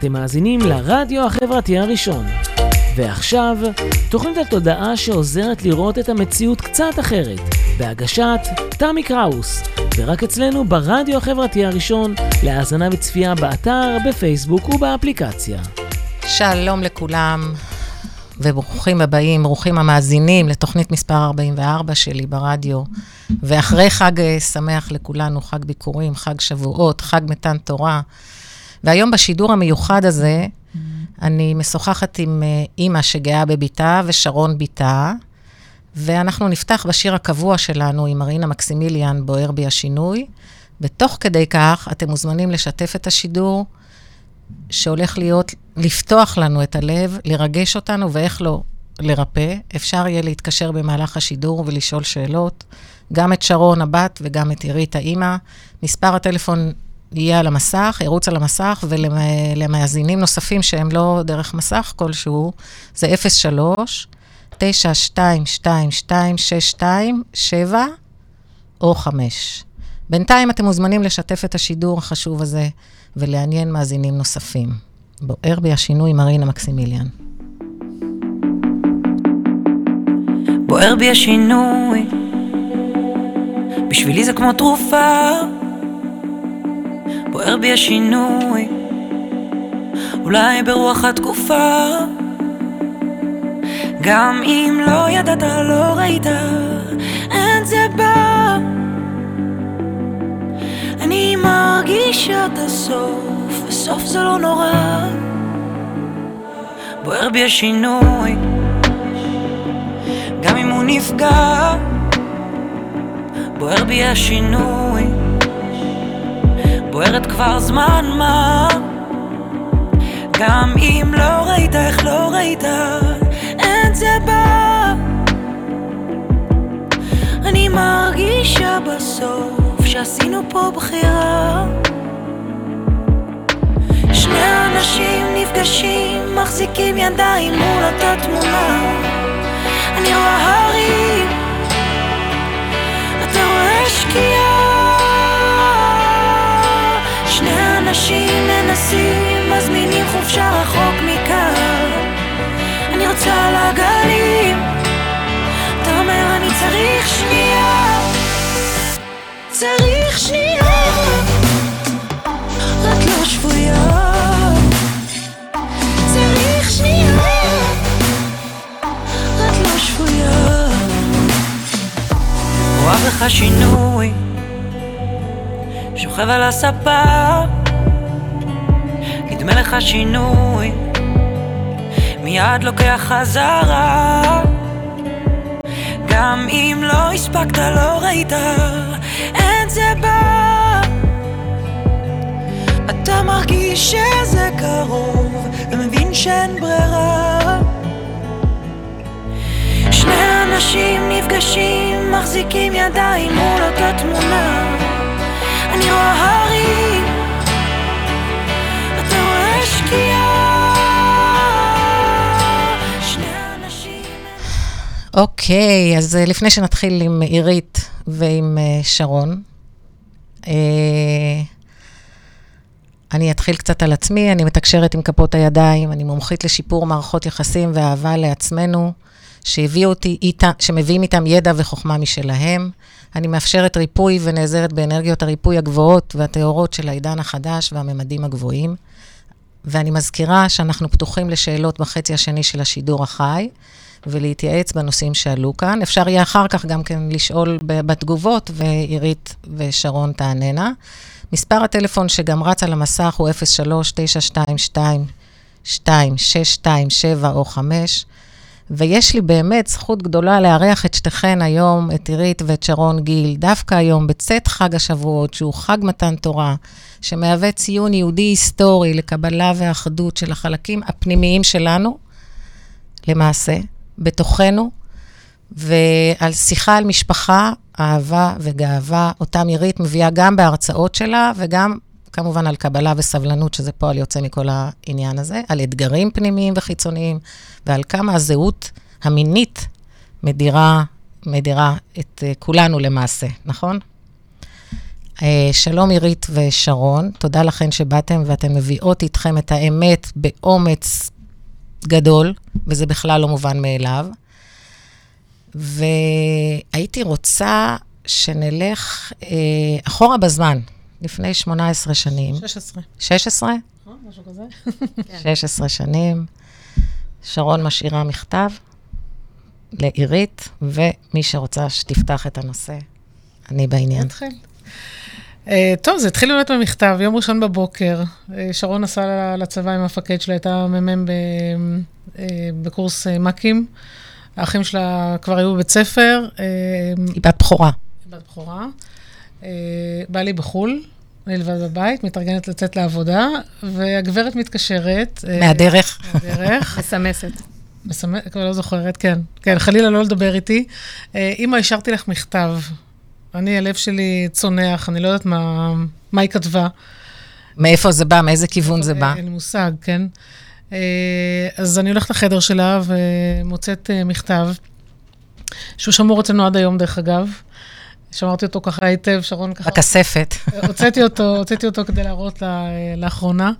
אתם מאזינים לרדיו החברתי הראשון. ועכשיו, תוכנית התודעה שעוזרת לראות את המציאות קצת אחרת, בהגשת תמי קראוס, ורק אצלנו ברדיו החברתי הראשון, להאזנה וצפייה באתר, בפייסבוק ובאפליקציה. שלום לכולם, וברוכים הבאים, ברוכים המאזינים לתוכנית מספר 44 שלי ברדיו. ואחרי חג אה, שמח לכולנו, חג ביקורים, חג שבועות, חג מתן תורה. והיום בשידור המיוחד הזה, אני משוחחת עם אה, אימא שגאה בביתה ושרון ביתה, ואנחנו נפתח בשיר הקבוע שלנו עם מרינה מקסימיליאן, בוער בי השינוי, ותוך כדי כך אתם מוזמנים לשתף את השידור, שהולך להיות, לפתוח לנו את הלב, לרגש אותנו, ואיך לא לרפא. אפשר יהיה להתקשר במהלך השידור ולשאול שאלות, גם את שרון הבת וגם את עירית האימא. מספר הטלפון יהיה על המסך, ירוץ על המסך, ולמאזינים נוספים שהם לא דרך מסך כלשהו, זה 03 9222627 או 5. בינתיים אתם מוזמנים לשתף את השידור החשוב הזה ולעניין מאזינים נוספים. בוער בי השינוי, מרינה מקסימיליאן. בוער בי השינוי, בשבילי זה כמו תרופה. בוער בי השינוי, אולי ברוח התקופה. גם אם לא ידעת, לא ראית, אין זה בא. אני מרגיש עד הסוף, וסוף זה לא נורא. בוער בי השינוי, גם אם הוא נפגע. בוער בי השינוי, בוערת כבר זמן מה. גם אם לא ראית, איך לא ראית, אין זה בא. אני מרגישה בסוף שעשינו פה בחירה. שני אנשים נפגשים, מחזיקים ידיים מול אותה תמונה. אני רואה הרים, אתה רואה שקיעה. אנשים מנסים, מזמינים חופשה רחוק מכאן. אני רוצה על הגלים, אתה אומר אני צריך שנייה. צריך שנייה, את לא שבויה. רואה בך שינוי, שוכב על הספה, נדמה לך שינוי, מיד לוקח חזרה. גם אם לא הספקת, לא ראית, אין זה בא. אתה מרגיש שזה קרוב, ומבין שאין ברירה. שני אנשים נפגשים, מחזיקים ידיים מול אותה תמונה. אני רואה אוקיי, אז אה, לפני שנתחיל עם עירית ועם אה, שרון, אה, אני אתחיל קצת על עצמי, אני מתקשרת עם כפות הידיים, אני מומחית לשיפור מערכות יחסים ואהבה לעצמנו, שהביאו אותי איתה, שמביאים איתם ידע וחוכמה משלהם. אני מאפשרת ריפוי ונעזרת באנרגיות הריפוי הגבוהות והטהורות של העידן החדש והממדים הגבוהים. ואני מזכירה שאנחנו פתוחים לשאלות בחצי השני של השידור החי, ולהתייעץ בנושאים שעלו כאן. אפשר יהיה אחר כך גם כן לשאול בתגובות, ועירית ושרון תעננה. מספר הטלפון שגם רץ על המסך הוא 03-922-2627 או 5. ויש לי באמת זכות גדולה לארח את שתיכן היום, את עירית ואת שרון גיל, דווקא היום, בצאת חג השבועות, שהוא חג מתן תורה, שמהווה ציון יהודי היסטורי לקבלה ואחדות של החלקים הפנימיים שלנו, למעשה, בתוכנו, ועל שיחה על משפחה, אהבה וגאווה, אותם עירית מביאה גם בהרצאות שלה, וגם כמובן על קבלה וסבלנות, שזה פועל יוצא מכל העניין הזה, על אתגרים פנימיים וחיצוניים, ועל כמה הזהות המינית מדירה, מדירה את uh, כולנו למעשה, נכון? אה, שלום עירית ושרון, תודה לכן שבאתם ואתן מביאות איתכם את האמת באומץ גדול, וזה בכלל לא מובן מאליו. והייתי רוצה שנלך אה, אחורה בזמן, לפני 18 שנים. 16. 16? אה, משהו כזה? 16 שנים. שרון משאירה מכתב לעירית, ומי שרוצה שתפתח את הנושא, אני בעניין. נתחיל. Uh, טוב, זה התחיל באמת במכתב, יום ראשון בבוקר. Uh, שרון נסעה לצבא עם המפקד שלה, הייתה מ"מ uh, בקורס מ"כים. האחים שלה כבר היו בבית ספר. היא בת בכורה. בת בכורה. Uh, בעלי בחו"ל, אני לבד בבית, מתארגנת לצאת לעבודה, והגברת מתקשרת. מהדרך. מהדרך. מסמסת. מסמ... כבר לא זוכרת, כן. כן, חלילה לא לדבר איתי. אה, אמא, השארתי לך מכתב. אני, הלב שלי צונח, אני לא יודעת מה, מה היא כתבה. מאיפה זה בא? מאיזה כיוון זה בא? אה, אין לי מושג, כן. אה, אז אני הולכת לחדר שלה ומוצאת אה, מכתב, שהוא שמור אצלנו עד היום, דרך אגב. שמרתי אותו ככה היטב, שרון ככה... הכספת. הוצאתי אותו, הוצאתי אותו כדי להראות לה לאחרונה.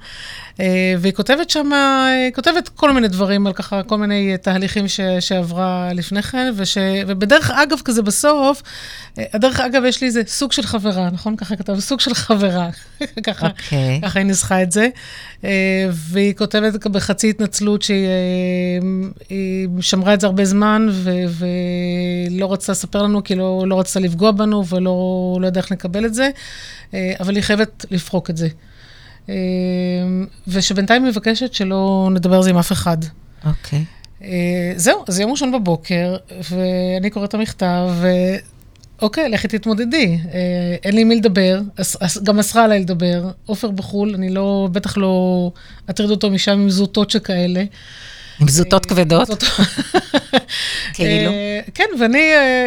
אה, והיא כותבת שם, היא כותבת כל מיני דברים על ככה, כל מיני תהליכים ש, שעברה לפני כן, וש, ובדרך אגב כזה בסוף, אה, הדרך אגב, יש לי איזה סוג של חברה, נכון? ככה כתב, סוג של חברה. ככה, אוקיי. ככה היא ניסחה את זה. והיא כותבת בחצי התנצלות שהיא היא שמרה את זה הרבה זמן, ו, ולא רצתה לספר לנו, כי לא, לא רצתה לפגוע בנו, ולא לא ידעה איך נקבל את זה, אבל היא חייבת לפרוק את זה. ושבינתיים היא מבקשת שלא נדבר על זה עם אף אחד. אוקיי. זהו, אז יום ראשון בבוקר, ואני קוראת את המכתב, ואוקיי, לכי תתמודדי. אין לי מי לדבר, גם אסרה עליי לדבר. עופר בחו"ל, אני לא, בטח לא אטריד אותו משם עם זוטות שכאלה. עם זוטות כבדות? כאילו. כן, ואני,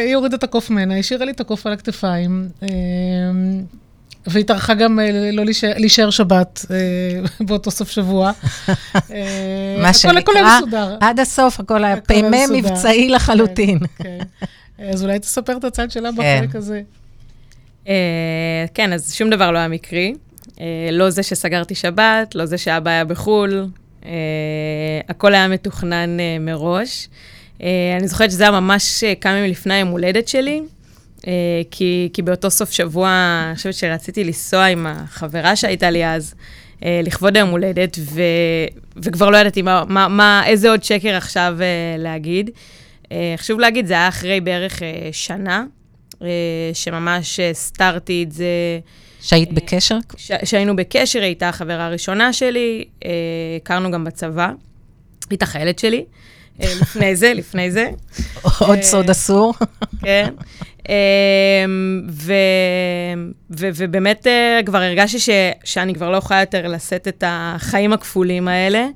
היא הורידה את הקוף ממנה, השאירה לי את הקוף על הכתפיים. והיא טרחה גם לא להישאר שבת באותו סוף שבוע. מה שנקרא, עד הסוף הכל היה פיימי מבצעי לחלוטין. אז אולי תספר את הצד שלה בחלק הזה. כן, אז שום דבר לא היה מקרי. לא זה שסגרתי שבת, לא זה שאבא היה בחו"ל, הכל היה מתוכנן מראש. אני זוכרת שזה היה ממש כמה ימים לפני היום הולדת שלי. Uh, כי, כי באותו סוף שבוע, אני חושבת שרציתי לנסוע עם החברה שהייתה לי אז, uh, לכבוד היום הולדת, ו, וכבר לא ידעתי מה, מה, מה, איזה עוד שקר עכשיו uh, להגיד. חשוב להגיד, זה היה אחרי בערך uh, שנה, שממש הסתרתי את זה. שהיית בקשר? ש, שהיינו בקשר, היא הייתה החברה הראשונה שלי, הכרנו גם בצבא, הייתה חיילת שלי. לפני זה, לפני זה. עוד סוד אסור. כן. ובאמת כבר הרגשתי שאני כבר לא יכולה יותר לשאת את החיים הכפולים האלה.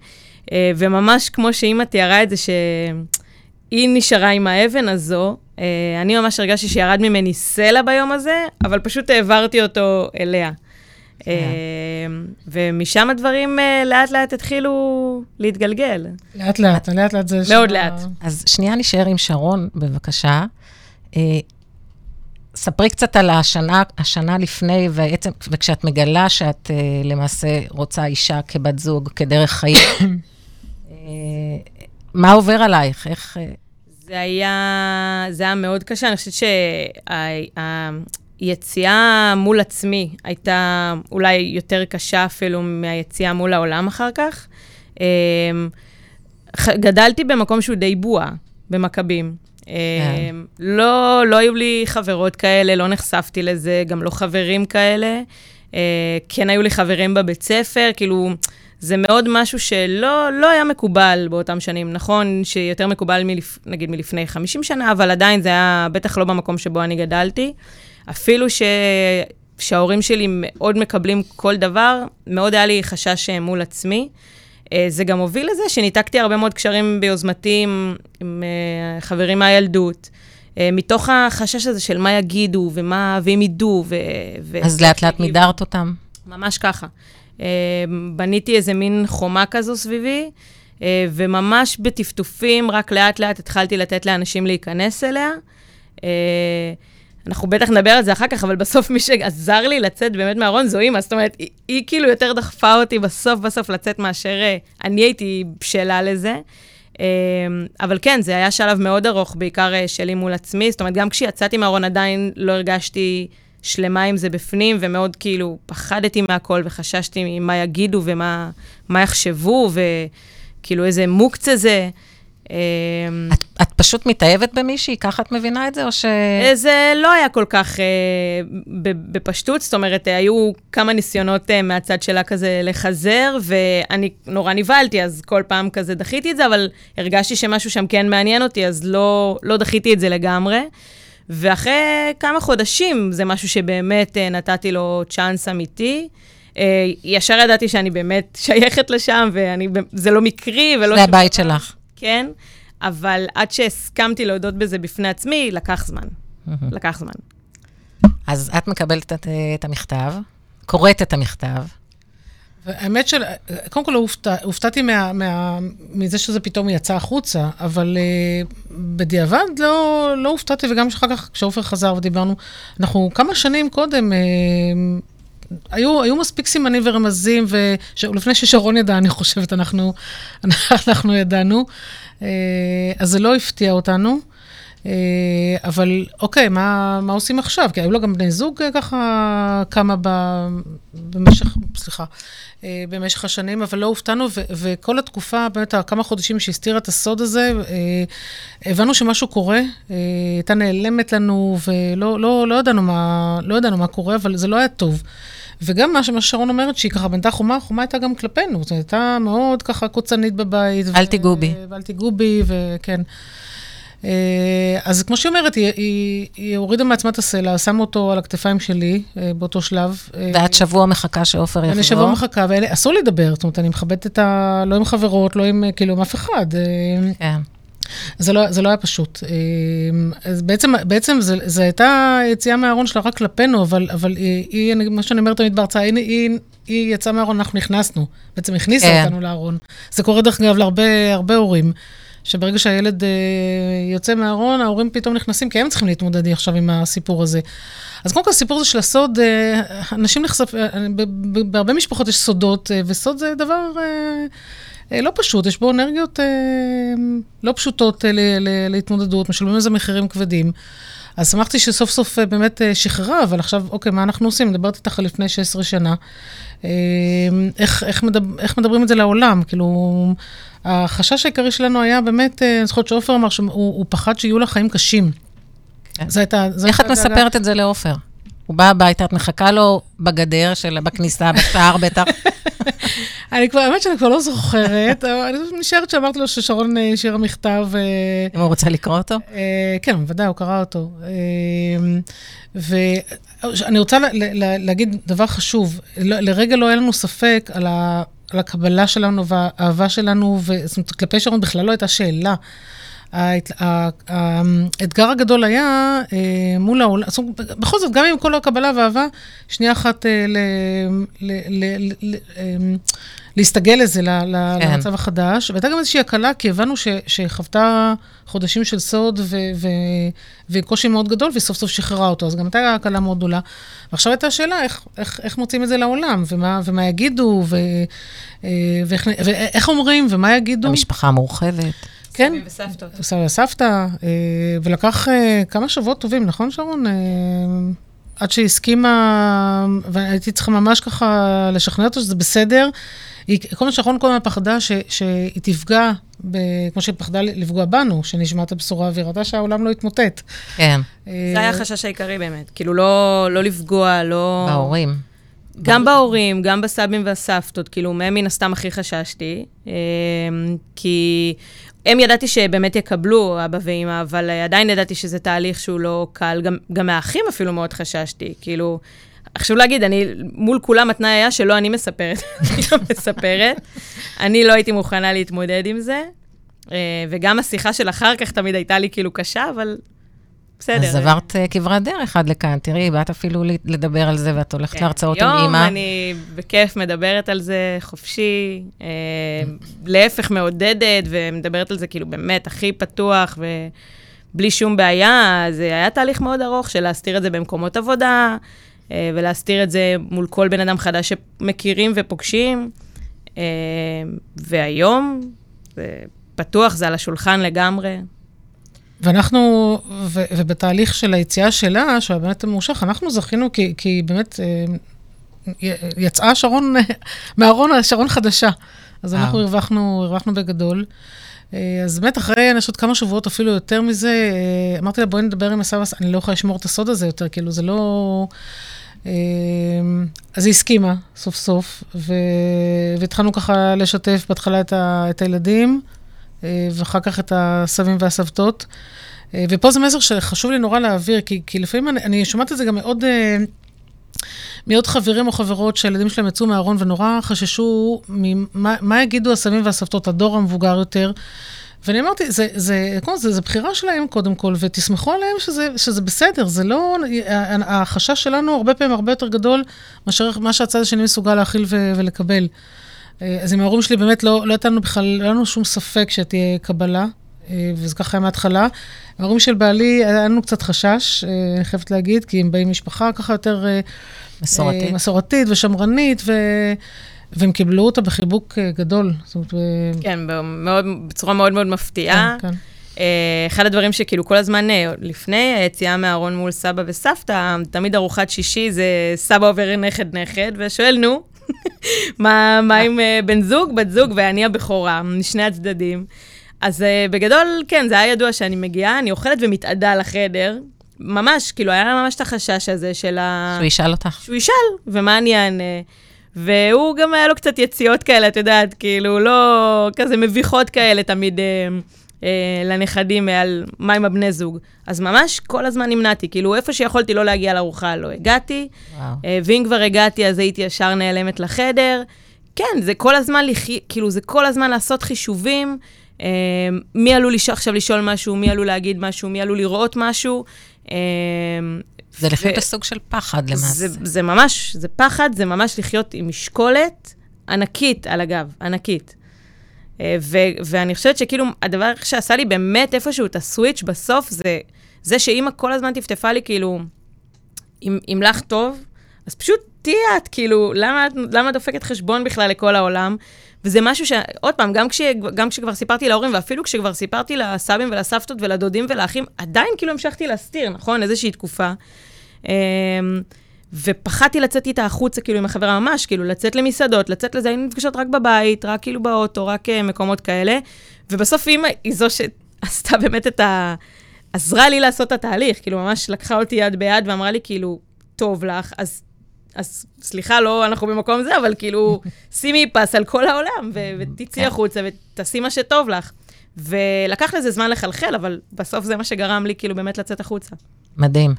וממש כמו שאימא תיארה את זה, שהיא נשארה עם האבן הזו, אני ממש הרגשתי שירד ממני סלע ביום הזה, אבל פשוט העברתי אותו אליה. ומשם הדברים לאט לאט התחילו להתגלגל. לאט לאט, לאט לאט זה... מאוד לאט. אז שנייה נשאר עם שרון, בבקשה. ספרי קצת על השנה, השנה לפני, ועצם, וכשאת מגלה שאת למעשה רוצה אישה כבת זוג, כדרך חיים, מה עובר עלייך? איך... זה היה, זה היה מאוד קשה. אני חושבת שהיציאה מול עצמי הייתה אולי יותר קשה אפילו מהיציאה מול העולם אחר כך. גדלתי במקום שהוא די בועה, במכבים. לא, לא היו לי חברות כאלה, לא נחשפתי לזה, גם לא חברים כאלה. כן היו לי חברים בבית ספר, כאילו, זה מאוד משהו שלא לא היה מקובל באותם שנים. נכון שיותר מקובל, מלפ, נגיד, מלפני 50 שנה, אבל עדיין זה היה בטח לא במקום שבו אני גדלתי. אפילו ש... שההורים שלי מאוד מקבלים כל דבר, מאוד היה לי חשש מול עצמי. זה גם הוביל לזה שניתקתי הרבה מאוד קשרים ביוזמתי עם, עם uh, חברים מהילדות, מתוך החשש הזה של מה יגידו ומה, ואם ידעו. ו, ו, אז לאט לאט מידרת אותם? ממש ככה. בניתי איזה מין חומה כזו סביבי, וממש בטפטופים, רק לאט לאט התחלתי לתת לאנשים להיכנס אליה. אנחנו בטח נדבר על זה אחר כך, אבל בסוף מי שעזר לי לצאת באמת מהארון זו אימא. זאת אומרת, היא, היא כאילו יותר דחפה אותי בסוף בסוף לצאת מאשר אה, אני הייתי בשלה לזה. אה, אבל כן, זה היה שלב מאוד ארוך, בעיקר אה, שלי מול עצמי. זאת אומרת, גם כשיצאתי מהארון עדיין לא הרגשתי שלמה עם זה בפנים, ומאוד כאילו פחדתי מהכל וחששתי ממה יגידו ומה יחשבו, וכאילו איזה מוקצה זה. אמ, את, את פשוט מתאהבת במישהי? ככה את מבינה את זה, או ש... אה, זה לא היה כל כך אה, בפשטות, זאת אומרת, אה, היו כמה ניסיונות אה, מהצד שלה כזה לחזר, ואני נורא נבהלתי, אז כל פעם כזה דחיתי את זה, אבל הרגשתי שמשהו שם כן מעניין אותי, אז לא, לא דחיתי את זה לגמרי. ואחרי כמה חודשים, זה משהו שבאמת אה, נתתי לו צ'אנס אמיתי. אה, ישר ידעתי שאני באמת שייכת לשם, וזה לא מקרי ולא... זה הבית שלך. כן, אבל עד שהסכמתי להודות בזה בפני עצמי, לקח זמן. לקח זמן. אז את מקבלת את, את המכתב, קוראת את המכתב. האמת של, קודם כל הופתע, הופתעתי מה, מה, מזה שזה פתאום יצא החוצה, אבל uh, בדיעבד לא, לא הופתעתי, וגם אחר כך, כשעופר חזר ודיברנו, אנחנו כמה שנים קודם, uh, היו, היו מספיק סימנים ורמזים, ולפני ששרון ידע, אני חושבת, אנחנו, אנחנו ידענו. אה, אז זה לא הפתיע אותנו. אה, אבל אוקיי, מה, מה עושים עכשיו? כי היו לו גם בני זוג אה, ככה כמה ב, במשך, סליחה, במשך השנים, אבל לא הופתענו, וכל התקופה, באמת, כמה חודשים שהסתירה את הסוד הזה, הבנו שמשהו קורה, הייתה נעלמת לנו, ולא לא, לא ידענו, מה, לא ידענו מה קורה, אבל זה לא היה טוב. וגם מה ששרון אומרת, שהיא ככה בנתה חומה, החומה הייתה גם כלפינו. אומרת, הייתה מאוד ככה קוצנית בבית. אל תיגעו בי. ואל תיגעו בי, וכן. אה, אז כמו שהיא אומרת, היא, היא, היא הורידה מעצמה את הסלע, שמה אותו על הכתפיים שלי אה, באותו שלב. אה, ואת שבוע מחכה שעופר יחזור? אני שבוע מחכה, ואסור לדבר, זאת אומרת, אני מכבדת את ה... לא עם חברות, לא עם, כאילו, עם אף אחד. כן. זה לא, זה לא היה פשוט. אמ, אז בעצם, בעצם זו הייתה יציאה מהארון שלה רק כלפינו, אבל, אבל היא, היא, מה שאני אומרת תמיד בהרצאה, היא, היא, היא יצאה מהארון, אנחנו נכנסנו. בעצם הכניסה כן. אותנו לארון. זה קורה דרך אגב להרבה הרבה הורים, שברגע שהילד אה, יוצא מהארון, ההורים פתאום נכנסים, כי הם צריכים להתמודד עכשיו עם הסיפור הזה. אז קודם כל, הסיפור הזה של הסוד, אה, אנשים נחשפים, אה, בהרבה משפחות יש סודות, אה, וסוד זה דבר... אה, לא פשוט, יש בו אנרגיות אה, לא פשוטות אה, להתמודדות, משלמים לזה מחירים כבדים. אז שמחתי שסוף סוף באמת שחררה, אבל עכשיו, אוקיי, מה אנחנו עושים? מדברת איתך לפני 16 שנה. איך, איך, מדבר, איך מדברים את זה לעולם? כאילו, החשש העיקרי שלנו היה באמת, אני זוכרת שעופר אמר שהוא פחד שיהיו לה חיים קשים. כן. זו הייתה... איך את מספרת את זה לעופר? הוא בא הביתה, את מחכה לו בגדר של, בכניסה, בשער בטח. אני כבר, האמת שאני כבר לא זוכרת, אבל אני נשארת שאמרתי לו ששרון אה, השאירה מכתב. אה, אם הוא רוצה לקרוא אותו? אה, כן, בוודאי, הוא קרא אותו. ואני רוצה להגיד דבר חשוב, לא, לרגע לא היה לנו ספק על הקבלה שלנו והאהבה שלנו, וזאת אומרת, כלפי שרון בכלל לא הייתה שאלה. האתגר הגדול היה אה, מול העולם, בכל זאת, גם עם כל הקבלה והאהבה, שנייה אחת אה, אמ, להסתגל לזה, כן. למצב החדש. והייתה גם איזושהי הקלה, כי הבנו שחוותה חודשים של סוד וקושי מאוד גדול, וסוף סוף שחררה אותו, אז גם הייתה הקלה מאוד גדולה. ועכשיו הייתה השאלה, איך מוצאים את זה לעולם, ומה יגידו, אה, ואיך אומרים, ומה יגידו. המשפחה המורחבת. כן. סבים וסבתות. סבא וסבתא, אה, ולקח אה, כמה שבועות טובים, נכון, שרון? אה, עד שהיא הסכימה, והייתי צריכה ממש ככה לשכנע אותו שזה בסדר. היא, כל מה שאחרון כל הזמן פחדה ש, שהיא תפגע, ב, כמו שהיא פחדה לפגוע בנו, שנשמע את הבשורה, והיא ראתה שהעולם לא יתמוטט. כן. זה היה החשש העיקרי באמת. כאילו, לא, לא לפגוע, לא... בהורים. גם בהורים, גם בסבים והסבתות, כאילו, מהם מן הסתם הכי חששתי. כי הם ידעתי שבאמת יקבלו אבא ואימא, אבל עדיין ידעתי שזה תהליך שהוא לא קל. גם, גם מהאחים אפילו מאוד חששתי. כאילו, חשוב להגיד, אני, מול כולם התנאי היה שלא אני מספרת, אני לא מספרת. אני לא הייתי מוכנה להתמודד עם זה. אה, וגם השיחה של אחר כך תמיד הייתה לי כאילו קשה, אבל בסדר. אז עברת uh, כברת דרך עד לכאן. תראי, באת אפילו לדבר על זה, ואת הולכת כן, להרצאות עם אימא. היום אני בכיף מדברת על זה חופשי, אה, להפך מעודדת, ומדברת על זה כאילו באמת הכי פתוח, בלי שום בעיה. זה היה תהליך מאוד ארוך של להסתיר את זה במקומות עבודה, אה, ולהסתיר את זה מול כל בן אדם חדש שמכירים ופוגשים. אה, והיום, זה פתוח, זה על השולחן לגמרי. ואנחנו, ו, ובתהליך של היציאה שלה, שהיה באמת ממושך, אנחנו זכינו כי, כי באמת אה, יצאה שרון, מהארון שרון חדשה. אז אנחנו הרווחנו, הרווחנו בגדול. אה, אז באמת, אחרי, חושבת, כמה שבועות, אפילו יותר מזה, אה, אמרתי לה, בואי נדבר עם הסבא, אני לא יכולה לשמור את הסוד הזה יותר, כאילו, זה לא... אז היא הסכימה, סוף סוף, ו... והתחלנו ככה לשתף בהתחלה את, ה... את הילדים, ואחר כך את הסבים והסבתות. ופה זה מסר שחשוב לי נורא להעביר, כי, כי לפעמים אני, אני שומעת את זה גם מאוד... מעוד חברים או חברות שהילדים שלהם יצאו מהארון ונורא חששו ממה יגידו הסבים והסבתות, הדור המבוגר יותר. ואני אמרתי, זה, זה, זה, זה, זה בחירה שלהם קודם כל, ותסמכו עליהם שזה, שזה בסדר, זה לא... החשש שלנו הרבה פעמים הרבה יותר גדול מאשר מה שהצד השני מסוגל להכיל ו, ולקבל. אז עם ההורים שלי באמת לא, לא הייתה לנו בכלל, לא היה לנו שום ספק שתהיה קבלה, וזה ככה היה מההתחלה. ההורים של בעלי, היה לנו קצת חשש, אני חייבת להגיד, כי הם באים משפחה ככה יותר... מסורתית. אה, מסורתית ושמרנית, ו... והם קיבלו אותה בחיבוק אה, גדול. זאת אומרת, כן, מאוד, בצורה מאוד מאוד מפתיעה. כן, כן. אחד הדברים שכאילו כל הזמן, לפני היציאה מהארון מול סבא וסבתא, תמיד ארוחת שישי זה סבא עובר נכד-נכד, ושואל, נו, מה, מה עם בן זוג, בת זוג, ואני הבכורה, משני הצדדים. אז בגדול, כן, זה היה ידוע שאני מגיעה, אני אוכלת ומתאדה לחדר, ממש, כאילו, היה ממש את החשש הזה של ה... שהוא ישאל אותך. שהוא ישאל, ומה אני אענה. והוא גם היה לו קצת יציאות כאלה, את יודעת, כאילו, לא כזה מביכות כאלה תמיד אה, אה, לנכדים על מה עם הבני זוג. אז ממש כל הזמן נמנעתי, כאילו, איפה שיכולתי לא להגיע לארוחה, לא הגעתי. אה, ואם כבר הגעתי, אז הייתי ישר נעלמת לחדר. כן, זה כל הזמן, לחי... כאילו, זה כל הזמן לעשות חישובים. אה, מי עלול לש... עכשיו לשאול משהו, מי עלול להגיד משהו, מי עלול לראות משהו. אמ, זה לפעמים ו... בסוג של פחד למעשה. זה, זה ממש, זה פחד, זה ממש לחיות עם משקולת ענקית על הגב, ענקית. אה, ו, ואני חושבת שכאילו, הדבר שעשה לי באמת איפשהו את הסוויץ' בסוף, זה זה שאימא כל הזמן טפטפה לי, כאילו, אם, אם לך טוב, אז פשוט תהיי את, כאילו, למה, למה דופקת חשבון בכלל לכל העולם? וזה משהו ש... עוד פעם, גם, כש... גם כשכבר סיפרתי להורים, ואפילו כשכבר סיפרתי לסבים ולסבתות ולדודים ולאחים, עדיין כאילו המשכתי להסתיר, נכון? איזושהי תקופה. ופחדתי לצאת איתה החוצה, כאילו, עם החברה ממש, כאילו, לצאת למסעדות, לצאת לזה, היינו נפגשות רק בבית, רק כאילו באוטו, רק uh, מקומות כאלה. ובסוף אימא היא זו שעשתה באמת את ה... עזרה לי לעשות את התהליך, כאילו, ממש לקחה אותי יד ביד ואמרה לי, כאילו, טוב לך, אז אז סליחה, לא אנחנו במקום זה, אבל כאילו, שימי פס על כל העולם, ו- ותצאי כן. החוצה ותעשי מה שטוב לך. ולקח לזה זמן לחלחל, אבל בסוף זה מה שגרם לי כאילו באמת לצאת החוצה. מדהים.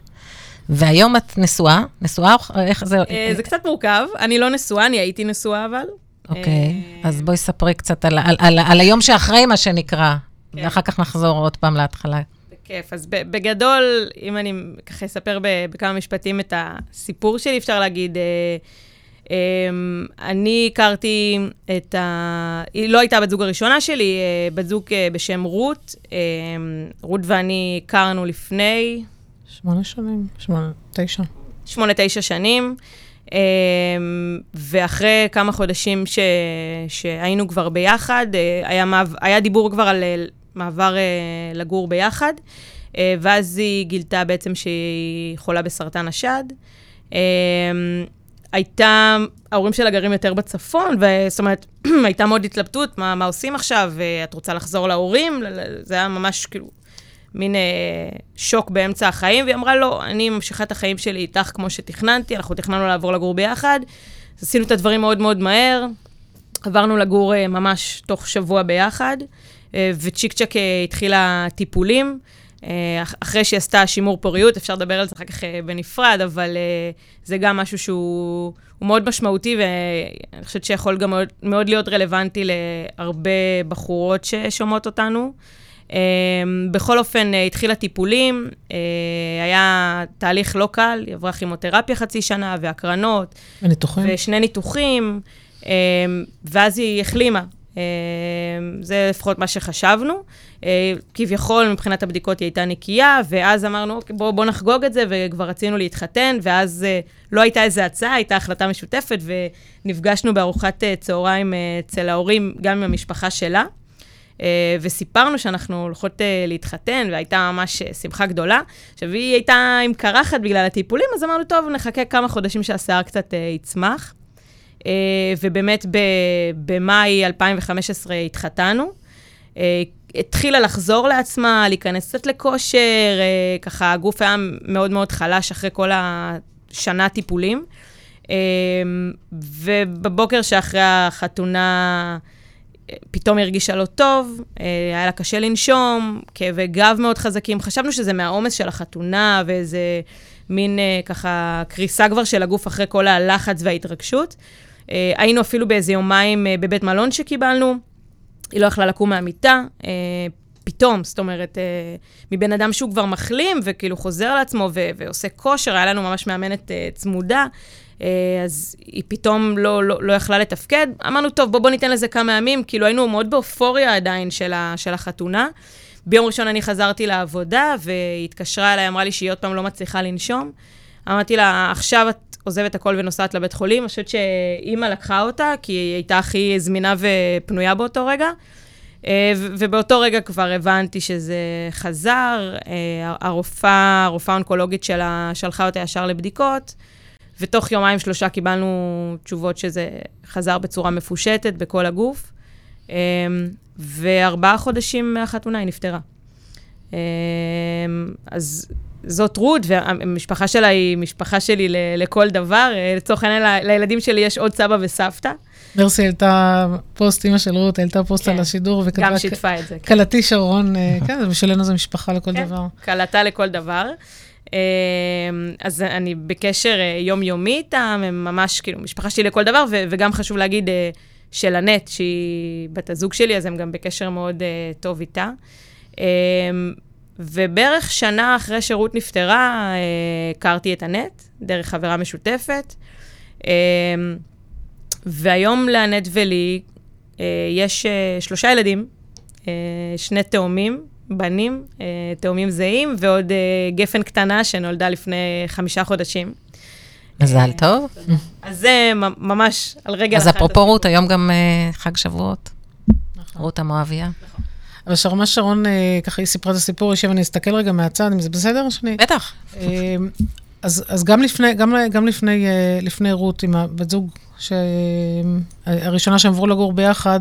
והיום את נשואה? נשואה איך זה? אה, זה קצת מורכב. אני לא נשואה, אני הייתי נשואה אבל. אוקיי, אה, אז בואי ספרי קצת על, על, על, על היום שאחרי, מה שנקרא, כן. ואחר כך נחזור עוד פעם להתחלה. בכיף. אז בגדול, אם אני ככה אספר בכמה משפטים את הסיפור שלי, אפשר להגיד, אה, אמ, אני הכרתי את ה... היא לא הייתה בת זוג הראשונה שלי, אה, בת זוג אה, בשם רות. אמ, רות ואני הכרנו לפני... שמונה שנים, שמונה, תשע. שמונה, תשע שנים. Um, ואחרי כמה חודשים ש, שהיינו כבר ביחד, uh, היה, מעב, היה דיבור כבר על מעבר uh, לגור ביחד, ואז היא גילתה בעצם שהיא חולה בסרטן השד. Uh, הייתה, ההורים שלה גרים יותר בצפון, וזאת אומרת, הייתה מאוד התלבטות, מה, מה עושים עכשיו, את רוצה לחזור להורים? זה היה ממש כאילו מין אה, שוק באמצע החיים, והיא אמרה, לא, אני ממשיכה את החיים שלי איתך כמו שתכננתי, אנחנו תכננו לעבור לגור ביחד. אז עשינו את הדברים מאוד מאוד מהר, עברנו לגור אה, ממש תוך שבוע ביחד. אה, וצ'יק צ'ק אה, התחילה טיפולים. אה, אחרי שהיא עשתה שימור פוריות, אפשר לדבר על זה אחר כך בנפרד, אבל זה גם משהו שהוא מאוד משמעותי, ואני חושבת שיכול גם מאוד, מאוד להיות רלוונטי להרבה בחורות ששומעות אותנו. בכל אופן, התחילה טיפולים, היה תהליך לא קל, היא עברה כימותרפיה חצי שנה, והקרנות. וניתוחים. ושני ניתוחים, ואז היא החלימה. זה לפחות מה שחשבנו. כביכול, מבחינת הבדיקות היא הייתה נקייה, ואז אמרנו, אוקיי, בואו בוא נחגוג את זה, וכבר רצינו להתחתן, ואז לא הייתה איזו הצעה, הייתה החלטה משותפת, ונפגשנו בארוחת צהריים אצל ההורים, גם עם המשפחה שלה. אה, וסיפרנו שאנחנו הולכות אה, להתחתן, והייתה ממש אה, שמחה גדולה. עכשיו, היא הייתה עם קרחת בגלל הטיפולים, אז אמרנו, טוב, נחכה כמה חודשים שהשיער קצת יצמח. ובאמת, במאי 2015 התחתנו. התחילה לחזור לעצמה, להיכנס קצת לכושר, ככה הגוף היה מאוד מאוד חלש אחרי כל השנה טיפולים. ובבוקר שאחרי החתונה, פתאום הרגישה לא טוב, אה, היה לה קשה לנשום, כאבי גב מאוד חזקים. חשבנו שזה מהעומס של החתונה ואיזה מין אה, ככה קריסה כבר של הגוף אחרי כל הלחץ וההתרגשות. אה, היינו אפילו באיזה יומיים בבית מלון שקיבלנו, היא לא יכלה לקום מהמיטה. פתאום, זאת אומרת, מבן אדם שהוא כבר מחלים וכאילו חוזר לעצמו ועושה כושר, היה לנו ממש מאמנת צמודה, אז היא פתאום לא, לא, לא יכלה לתפקד. אמרנו, טוב, בוא, בוא ניתן לזה כמה ימים, כאילו היינו מאוד באופוריה עדיין של, ה, של החתונה. ביום ראשון אני חזרתי לעבודה, והיא התקשרה אליי, אמרה לי שהיא עוד פעם לא מצליחה לנשום. אמרתי לה, עכשיו את עוזבת הכל ונוסעת לבית חולים. אני חושבת שאימא לקחה אותה, כי היא הייתה הכי זמינה ופנויה באותו רגע. אה, ובאותו רגע כבר הבנתי שזה חזר. אה, הרופאה, הרופאה האונקולוגית שלה שלחה אותה ישר לבדיקות. ותוך יומיים-שלושה קיבלנו תשובות שזה חזר בצורה מפושטת בכל הגוף, אמ, וארבעה חודשים מהחתונה היא נפטרה. אמ, אז זאת רות, והמשפחה שלה היא משפחה שלי לכל דבר. אה, לצורך העניין, לילדים שלי יש עוד סבא וסבתא. מרסי העלתה פוסט, אימא של רות העלתה פוסט כן, על השידור, וכתבה... גם שיתפה את זה. כן. כלתי שרון, אה, כן, בשבילנו זה משפחה לכל כן, דבר. כלתה לכל דבר. אמ, אז אני בקשר אה, יומיומי איתם, הם ממש כאילו משפחה שלי לכל דבר, וגם חשוב להגיד אה, של אנט, שהיא בת הזוג שלי, אז הם גם בקשר מאוד אה, טוב איתה. אמ, ובערך שנה אחרי שרות נפטרה, הכרתי את אנט, דרך חברה משותפת. אמ, והיום לאנט ולי יש שלושה ילדים, שני תאומים, בנים, אה, תאומים זהים, ועוד אה, גפן קטנה שנולדה לפני חמישה חודשים. מזל טוב. אז זה ממש על רגל אחת. אז אפרופו רות, היום גם אה, חג שבועות. נכון. רות המואביה. אבל שרמה שרון, ככה היא סיפרה את הסיפור, יושב ואני אסתכל רגע מהצד, אם זה בסדר? שאני... בטח. אז, אז גם לפני, גם, גם לפני, לפני רות, עם הבת זוג שהראשונה שהם עברו לגור ביחד,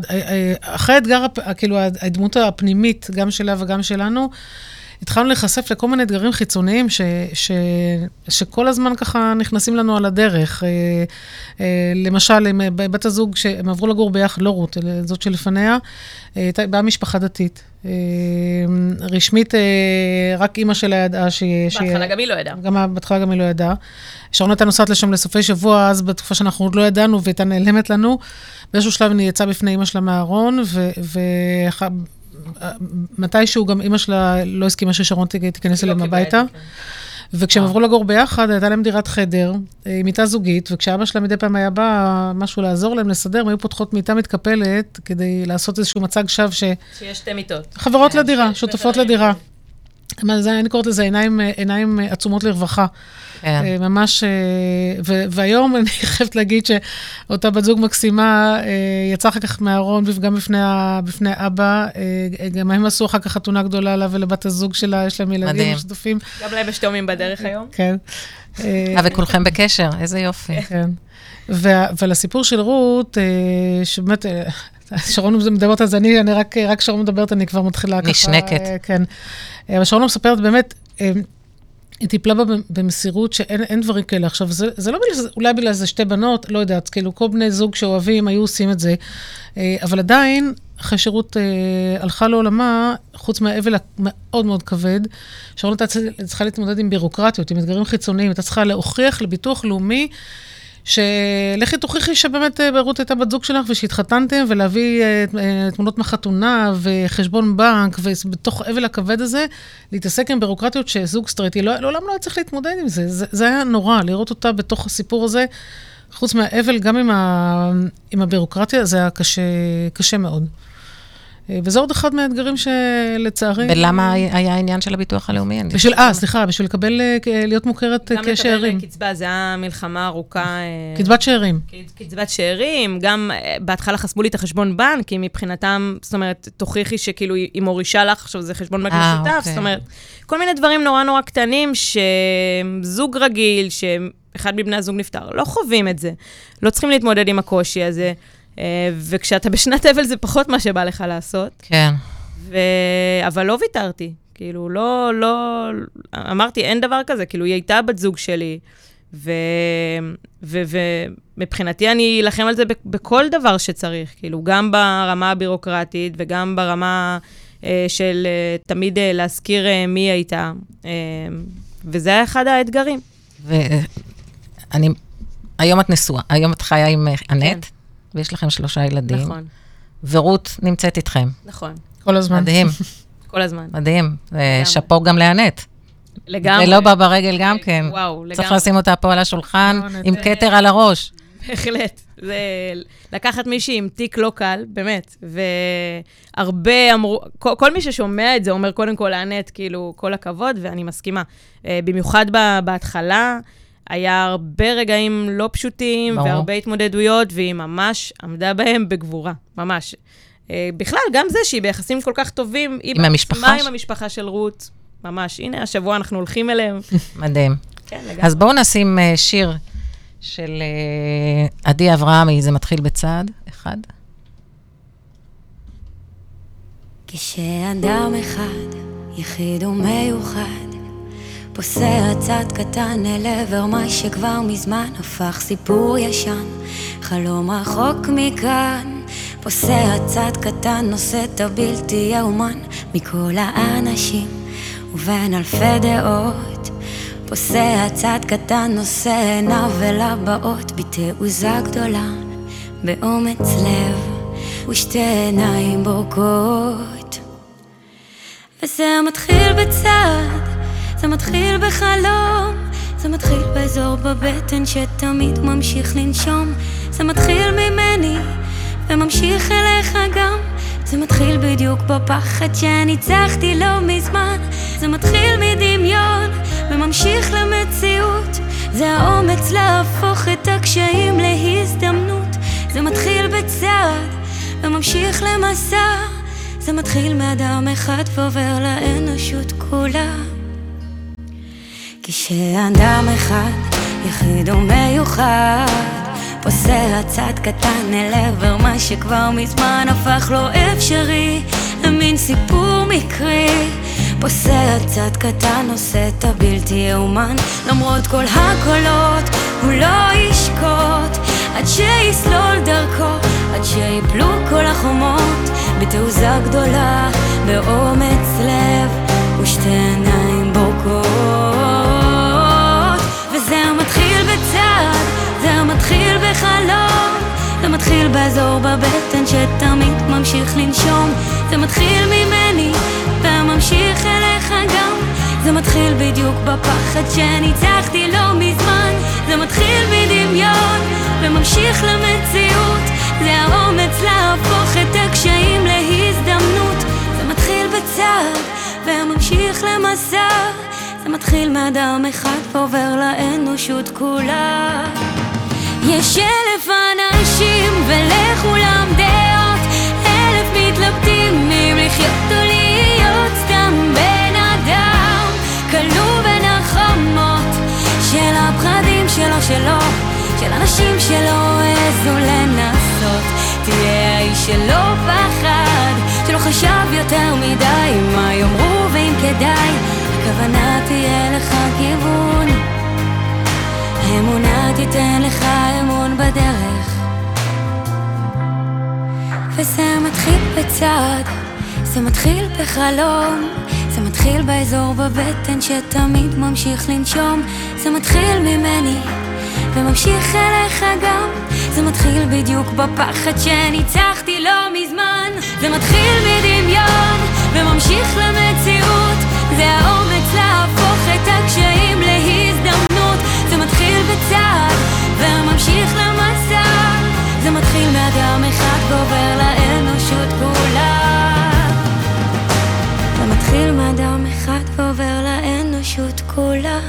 אחרי האתגר, כאילו, הדמות הפנימית, גם שלה וגם שלנו, התחלנו להיחשף לכל מיני אתגרים חיצוניים ש, ש, שכל הזמן ככה נכנסים לנו על הדרך. אה, אה, למשל, עם בת הזוג, שהם עברו לגור ביחד, לא רות, זאת שלפניה, אה, הייתה באה משפחה דתית. רשמית, רק אימא שלה ידעה שהיא... בהתחלה גם היא לא ידעה. גם בהתחלה גם היא לא ידעה. שרון הייתה נוסעת לשם לסופי שבוע, אז בתקופה שאנחנו עוד לא ידענו, והייתה נעלמת לנו. באיזשהו שלב היא יצאה בפני אימא שלה מהארון, ומתישהו גם אימא שלה לא הסכימה ששרון תיכנס אליהם הביתה. כן. וכשהם עברו לגור ביחד, הייתה להם דירת חדר, אה, עם מיטה זוגית, וכשאבא שלה מדי פעם היה בא משהו לעזור להם לסדר, הם היו פותחות מיטה מתקפלת, כדי לעשות איזשהו מצג שווא ש... שיש שתי מיטות. חברות כן, לדירה, שותפות לדירה. אני קוראת לזה עיניים, עיניים עצומות לרווחה. כן. אה, ממש, אה, ו- והיום אני חייבת להגיד שאותה בת זוג מקסימה אה, יצאה אחר כך מהארון, גם בפני, בפני אבא, גם הם עשו אחר כך חתונה גדולה לה ולבת הזוג שלה, יש להם ילדים משותפים. גם להם יש תאומים בדרך היום. כן. וכולכם בקשר, איזה יופי. כן. ועל הסיפור של רות, שבאמת, שרון מדברת על זה, אני, אני רק, רק שרון מדברת, אני כבר מתחילה ככה. נשנקת. כן. אבל שרון מספרת באמת, היא טיפלה בה במסירות שאין דברים כאלה. עכשיו, זה, זה לא בגלל זה, אולי בגלל זה שתי בנות, לא יודעת, כאילו, כל בני זוג שאוהבים היו עושים את זה. אה, אבל עדיין, אחרי שירות אה, הלכה לעולמה, חוץ מהאבל המאוד מאוד כבד, שרון הייתה צריכה להתמודד עם בירוקרטיות, עם אתגרים חיצוניים, הייתה צריכה להוכיח לביטוח לאומי שלכי תוכיחי שבאמת אה, רות הייתה בת זוג שלך ושהתחתנתם, ולהביא uh, תמונות מחתונה וחשבון בנק, ובתוך האבל הכבד הזה, להתעסק עם בירוקרטיות שזוג סטרייטי, לא, לעולם לא היה צריך להתמודד עם זה. זה. זה היה נורא, לראות אותה בתוך הסיפור הזה. חוץ מהאבל, גם עם, ה, עם הבירוקרטיה, זה היה קשה, קשה מאוד. אה, וזה עוד אחד מהאתגרים שלצערי... ולמה היה העניין של הביטוח הלאומי? בשביל, אה, סליחה, בשביל לקבל, אה, להיות מוכרת גם כשאירים. לקבל קצבה, זה היה מלחמה ארוכה. אה, קצבת שאירים. קצבת שאירים, גם אה, בהתחלה חסמו לי את החשבון בנק, כי מבחינתם, זאת אומרת, תוכיחי שכאילו היא מורישה לך, עכשיו זה חשבון בנק אה, משותף, אוקיי. זאת אומרת, כל מיני דברים נורא נורא קטנים, שזוג רגיל, שאחד מבני הזוג נפטר, לא חווים את זה. לא צריכים להתמודד עם הקושי הזה. אה, וכשאתה בשנת אבל זה פחות מה שבא לך לעשות. כן. ו... אבל לא ויתרתי. כאילו, לא, לא... אמרתי, אין דבר כזה. כאילו, היא הייתה בת זוג שלי, ו... ו... ומבחינתי אני אלחם על זה. בכל דבר שצריך. כאילו, גם ברמה הבירוקרטית וגם ברמה אה, של אה, תמיד אה, להזכיר אה, מי הייתה. אה, וזה היה אחד האתגרים. ואני, היום את נשואה, היום את חיה עם אה, אנט, ויש לכם שלושה ילדים. נכון, ורות נמצאת איתכם. נכון. כל הזמן. מדהים, כל הזמן. מדהים. ושאפו גם לאנט. לגמרי. ולא בא ברגל גם כן. וואו, לגמרי. צריך לשים אותה פה על השולחן, נכון, עם כתר על הראש. בהחלט. זה לקחת מישהי עם תיק לא קל, באמת. והרבה אמרו, כל, כל מי ששומע את זה אומר קודם כל לאנט, כאילו, כל הכבוד, ואני מסכימה. אה, במיוחד ב- בהתחלה, היה הרבה רגעים לא פשוטים, ברור. והרבה התמודדויות, והיא ממש עמדה בהם בגבורה, ממש. אה, בכלל, גם זה שהיא ביחסים כל כך טובים, היא עם המשפחה ש- עם המשפחה של רות, ממש. הנה, השבוע אנחנו הולכים אליהם. מדהים. כן, לגמרי. אז בואו נשים אה, שיר של אה, עדי אברהמי, זה מתחיל בצעד אחד. כשאדם אחד, יחיד ומיוחד, פוסע צעד קטן אל עבר מה שכבר מזמן הפך סיפור ישן, חלום רחוק מכאן, פוסע צעד קטן, נושא את הבלתי יאומן מכל האנשים ובין אלפי דעות. פוסע צעד קטן, נושא עיניו אל הבאות בתעוזה גדולה, באומץ לב ושתי עיניים בורקות. וזה מתחיל בצעד, זה מתחיל בחלום, זה מתחיל באזור בבטן שתמיד ממשיך לנשום, זה מתחיל ממני וממשיך אליך גם, זה מתחיל בדיוק בפחד שניצחתי לא מזמן, זה מתחיל מדמיון וממשיך למציאות, זה האומץ להפוך את הקשיים להזדמנות, זה מתחיל בצעד וממשיך למסע, זה מתחיל מאדם אחד ועובר לאנושות כולה. כשאדם אחד, יחיד ומיוחד, פוסע צעד קטן אל עבר מה שכבר מזמן הפך לו אפשרי, למין סיפור מקרי. פוסע צעד קטן, עושה את הבלתי יאומן, למרות כל הקולות, הוא לא ישקוט, עד שיסלול דרכו, עד שיפלו כל החומות, בתעוזה גדולה, באומץ לב, ושתי עיניים מתחיל באזור בבטן שתמיד ממשיך לנשום, זה מתחיל ממני, וממשיך אליך גם, זה מתחיל בדיוק בפחד שניצחתי לא מזמן, זה מתחיל מדמיון, וממשיך למציאות, זה האומץ להפוך את הקשיים להזדמנות, זה מתחיל בצעד, וממשיך למסע, זה מתחיל מאדם אחד ועובר לאנושות כולה. יש אלף אנשים ולכולם דעות, אלף מתלבטים אם לחיות או להיות סתם בן אדם, כלוא בין החומות של הפחדים שלו שלו, של אנשים שלא העזו לנסות. תהיה האיש שלא פחד, שלא חשב יותר מדי מה יאמרו ואם כדאי, הכוונה תהיה לך כיוון. האמונה תיתן לך אמון בדרך וזה מתחיל בצעד, זה מתחיל בחלום זה מתחיל באזור בבטן שתמיד ממשיך לנשום זה מתחיל ממני וממשיך אליך גם זה מתחיל בדיוק בפחד שניצחתי לא מזמן זה מתחיל מדמיון וממשיך למציאות זה האומץ להפוך את הקשיים להזדמנות זה מתחיל בצעד וממשיך למסע. מתחיל מאדם אחד ועובר לאנושות כולה. זה מתחיל מאדם אחד ועובר לאנושות כולה.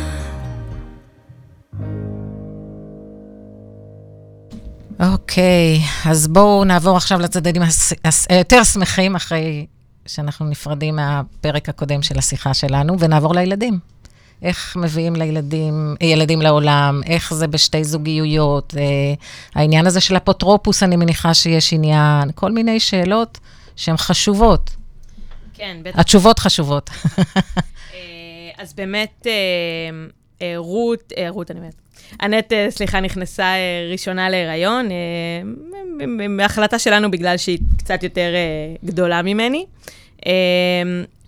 אוקיי, אז בואו נעבור עכשיו לצדדים הס- הס- היותר שמחים, אחרי שאנחנו נפרדים מהפרק הקודם של השיחה שלנו, ונעבור לילדים. איך מביאים לילדים, ילדים לעולם, איך זה בשתי זוגיות, אה, העניין הזה של אפוטרופוס, אני מניחה שיש עניין, כל מיני שאלות שהן חשובות. כן, בטח. התשובות חשובות. אה, אז באמת, אה, אה, רות, אה, רות, אני אומרת, אנט, אה, סליחה, נכנסה אה, ראשונה להיריון, אה, מהחלטה שלנו בגלל שהיא קצת יותר אה, גדולה ממני.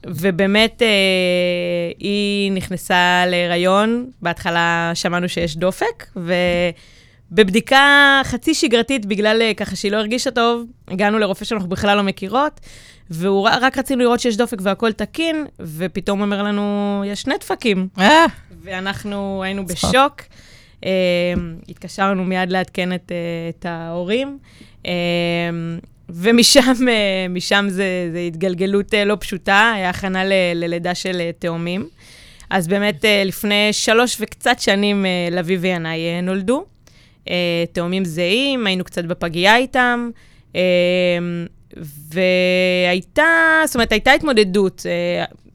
ובאמת, אה, היא נכנסה להיריון, בהתחלה שמענו שיש דופק, ובבדיקה חצי שגרתית, בגלל אה, ככה שהיא לא הרגישה טוב, הגענו לרופא שאנחנו בכלל לא מכירות, והוא ר- רק רצינו לראות שיש דופק והכל תקין, ופתאום אומר לנו, יש שני דפקים. אה, ואנחנו היינו. בשוק. אה, התקשרנו מיד לעדכן את, אה, את ההורים, אה, ומשם אה, זה, זה התגלגלות אה, לא פשוטה, היה הכנה ל- ללידה של אה, תאומים. אז באמת, לפני שלוש וקצת שנים לביא וינאי נולדו. תאומים זהים, היינו קצת בפגייה איתם. והייתה, זאת אומרת, הייתה התמודדות.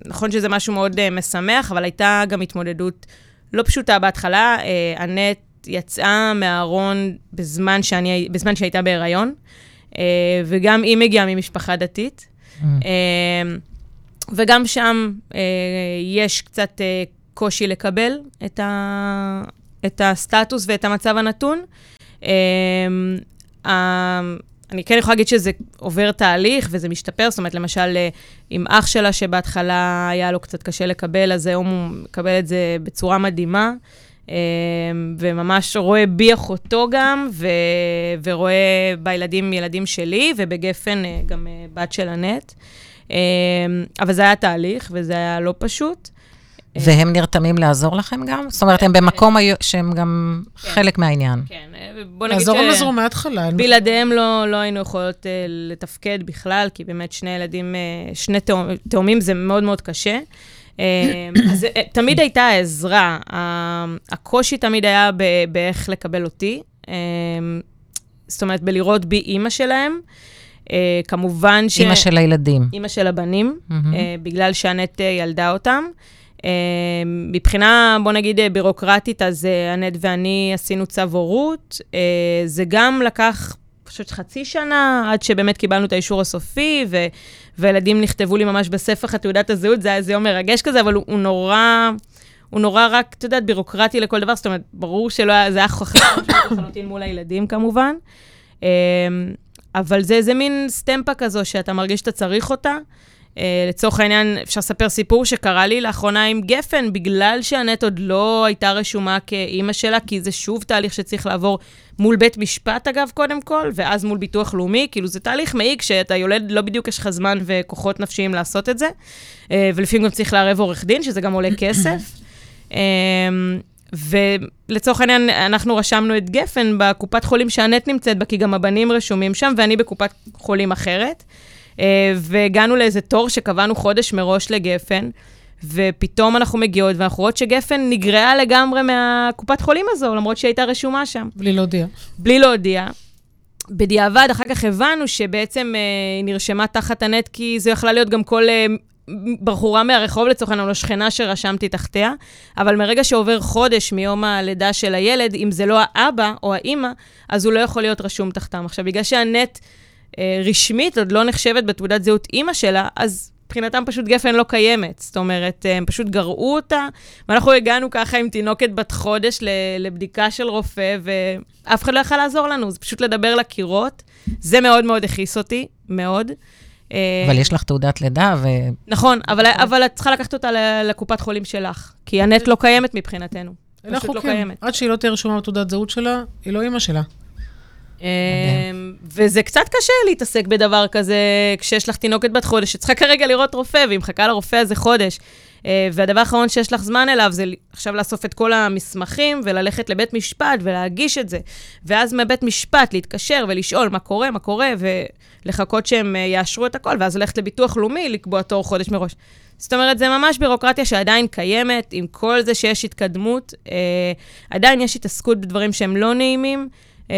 נכון שזה משהו מאוד משמח, אבל הייתה גם התמודדות לא פשוטה בהתחלה. אנט יצאה מהארון בזמן, שאני, בזמן שהייתה בהיריון, וגם היא מגיעה ממשפחה דתית. אה, וגם שם אה, יש קצת אה, קושי לקבל את, ה, את הסטטוס ואת המצב הנתון. אה, אני כן יכולה להגיד שזה עובר תהליך וזה משתפר, זאת אומרת, למשל, אה, עם אח שלה שבהתחלה היה לו קצת קשה לקבל, אז היום הוא מקבל את זה בצורה מדהימה. אה, וממש רואה בי אחותו גם, ו- ורואה בילדים ילדים שלי, ובגפן אה, גם אה, בת של הנט. אה, אבל זה היה תהליך, וזה היה לא פשוט. והם נרתמים לעזור לכם גם? זאת אומרת, הם במקום היו- שהם גם חלק מהעניין. כן, אה, בוא נגיד לעזור לעזור מההתחלה. בלעדיהם לא, לא היינו יכולות לתפקד בכלל, כי באמת שני ילדים, שני תאומים זה מאוד מאוד קשה. Uh, אז uh, תמיד הייתה העזרה, uh, הקושי תמיד היה באיך לקבל אותי. Uh, זאת אומרת, בלראות בי אימא שלהם. Uh, כמובן ש... אימא של הילדים. אימא של הבנים, מהמם. אה, בגלל שאנט אה, ילדה אותם. אה, מבחינה, בוא נגיד, אה, בירוקרטית, אז אה, אנט ואני עשינו צו הורות. אה, זה גם לקח פשוט חצי שנה, עד שבאמת קיבלנו את האישור הסופי, ו- וילדים נכתבו לי ממש בספח התעודת הזהות, זה היה איזה יום מרגש כזה, אבל הוא, הוא נורא... הוא נורא רק, את יודעת, בירוקרטי לכל דבר, זאת אומרת, ברור שלא היה, זה היה חכם לחלוטין מול הילדים כמובן. אה, אבל זה איזה מין סטמפה כזו שאתה מרגיש שאתה צריך אותה. Uh, לצורך העניין, אפשר לספר סיפור שקרה לי לאחרונה עם גפן, בגלל שהנט עוד לא הייתה רשומה כאימא שלה, כי זה שוב תהליך שצריך לעבור מול בית משפט, אגב, קודם כל, ואז מול ביטוח לאומי. כאילו, זה תהליך מעיק שאתה יולד, לא בדיוק יש לך זמן וכוחות נפשיים לעשות את זה. Uh, ולפעמים גם צריך לערב עורך דין, שזה גם עולה כסף. Um, ולצורך העניין, אנחנו רשמנו את גפן בקופת חולים שהנט נמצאת בה, כי גם הבנים רשומים שם, ואני בקופת חולים אחרת. Uh, והגענו לאיזה תור שקבענו חודש מראש לגפן, ופתאום אנחנו מגיעות, ואנחנו רואות שגפן נגרעה לגמרי מהקופת חולים הזו, למרות שהיא הייתה רשומה שם, בלי להודיע. בלי להודיע. בדיעבד, אחר כך הבנו שבעצם אה, היא נרשמה תחת הנט, כי זו יכלה להיות גם כל אה, בחורה מהרחוב, לצורך העניין, או שכנה שרשמתי תחתיה, אבל מרגע שעובר חודש מיום הלידה של הילד, אם זה לא האבא או האימא, אז הוא לא יכול להיות רשום תחתם. עכשיו, בגלל שהנט אה, רשמית עוד לא נחשבת בתעודת זהות אימא שלה, אז מבחינתם פשוט גפן לא קיימת. זאת אומרת, הם פשוט גרעו אותה, ואנחנו הגענו ככה עם תינוקת בת חודש ל- לבדיקה של רופא, ואף אחד לא יכל לעזור לנו, זה פשוט לדבר לקירות. זה מאוד מאוד הכעיס אותי, מאוד. אה, אבל יש לך תעודת לידה, ו... נכון, אבל, אבל את צריכה לקחת אותה ל- לקופת חולים שלך, כי הנט לא קיימת מבחינתנו. פשוט לא. קיימת. עד שהיא לא תהיה רשומה בתעודת זהות שלה, היא לא אימא שלה. אה, וזה קצת קשה להתעסק בדבר כזה כשיש לך תינוקת בת חודש, שצריכה כרגע לראות רופא, והיא מחכה לרופא הזה חודש. אה, והדבר האחרון שיש לך זמן אליו זה עכשיו לאסוף את כל המסמכים וללכת לבית משפט ולהגיש את זה. ואז מבית משפט להתקשר ולשאול מה קורה, מה קורה, ולחכות שהם אה, יאשרו את הכל, ואז ללכת לביטוח לאומי, לקבוע תור חודש מראש. זאת אומרת, זה ממש בירוקרטיה שעדיין קיימת, עם כל זה שיש התקדמות, אה, עדיין יש התעסקות בדברים שהם לא נעימים. אה,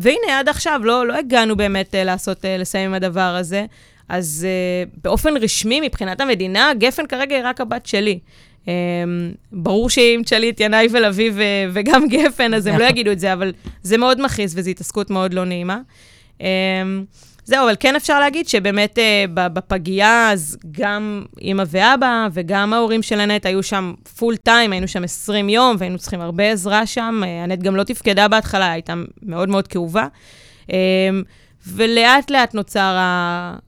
והנה, עד עכשיו לא, לא הגענו באמת אה, לעשות, אה, לסיים עם הדבר הזה. אז uh, באופן רשמי, מבחינת המדינה, גפן כרגע היא רק הבת שלי. Um, ברור שאם תשאלי את ינאי ולביא וגם גפן, אז הם לא יגידו את זה, אבל זה מאוד מכעיס וזו התעסקות מאוד לא נעימה. Um, זהו, אבל כן אפשר להגיד שבאמת uh, בפגייה, אז גם אימא ואבא וגם ההורים של הנט היו שם פול טיים, היינו שם 20 יום והיינו צריכים הרבה עזרה שם. הנט גם לא תפקדה בהתחלה, הייתה מאוד מאוד כאובה. Um, ולאט לאט נוצר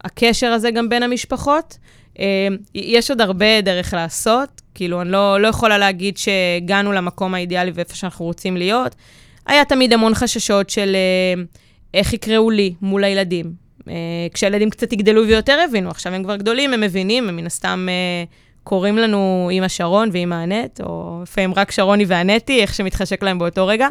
הקשר הזה גם בין המשפחות. אה, יש עוד הרבה דרך לעשות, כאילו, אני לא, לא יכולה להגיד שהגענו למקום האידיאלי ואיפה שאנחנו רוצים להיות. היה תמיד המון חששות של אה, איך יקראו לי מול הילדים. אה, כשהילדים קצת יגדלו ויותר הבינו, עכשיו הם כבר גדולים, הם מבינים, הם מן הסתם קוראים לנו אימא שרון ואימא הנט, או לפעמים רק שרוני והנטי, איך שמתחשק להם באותו רגע.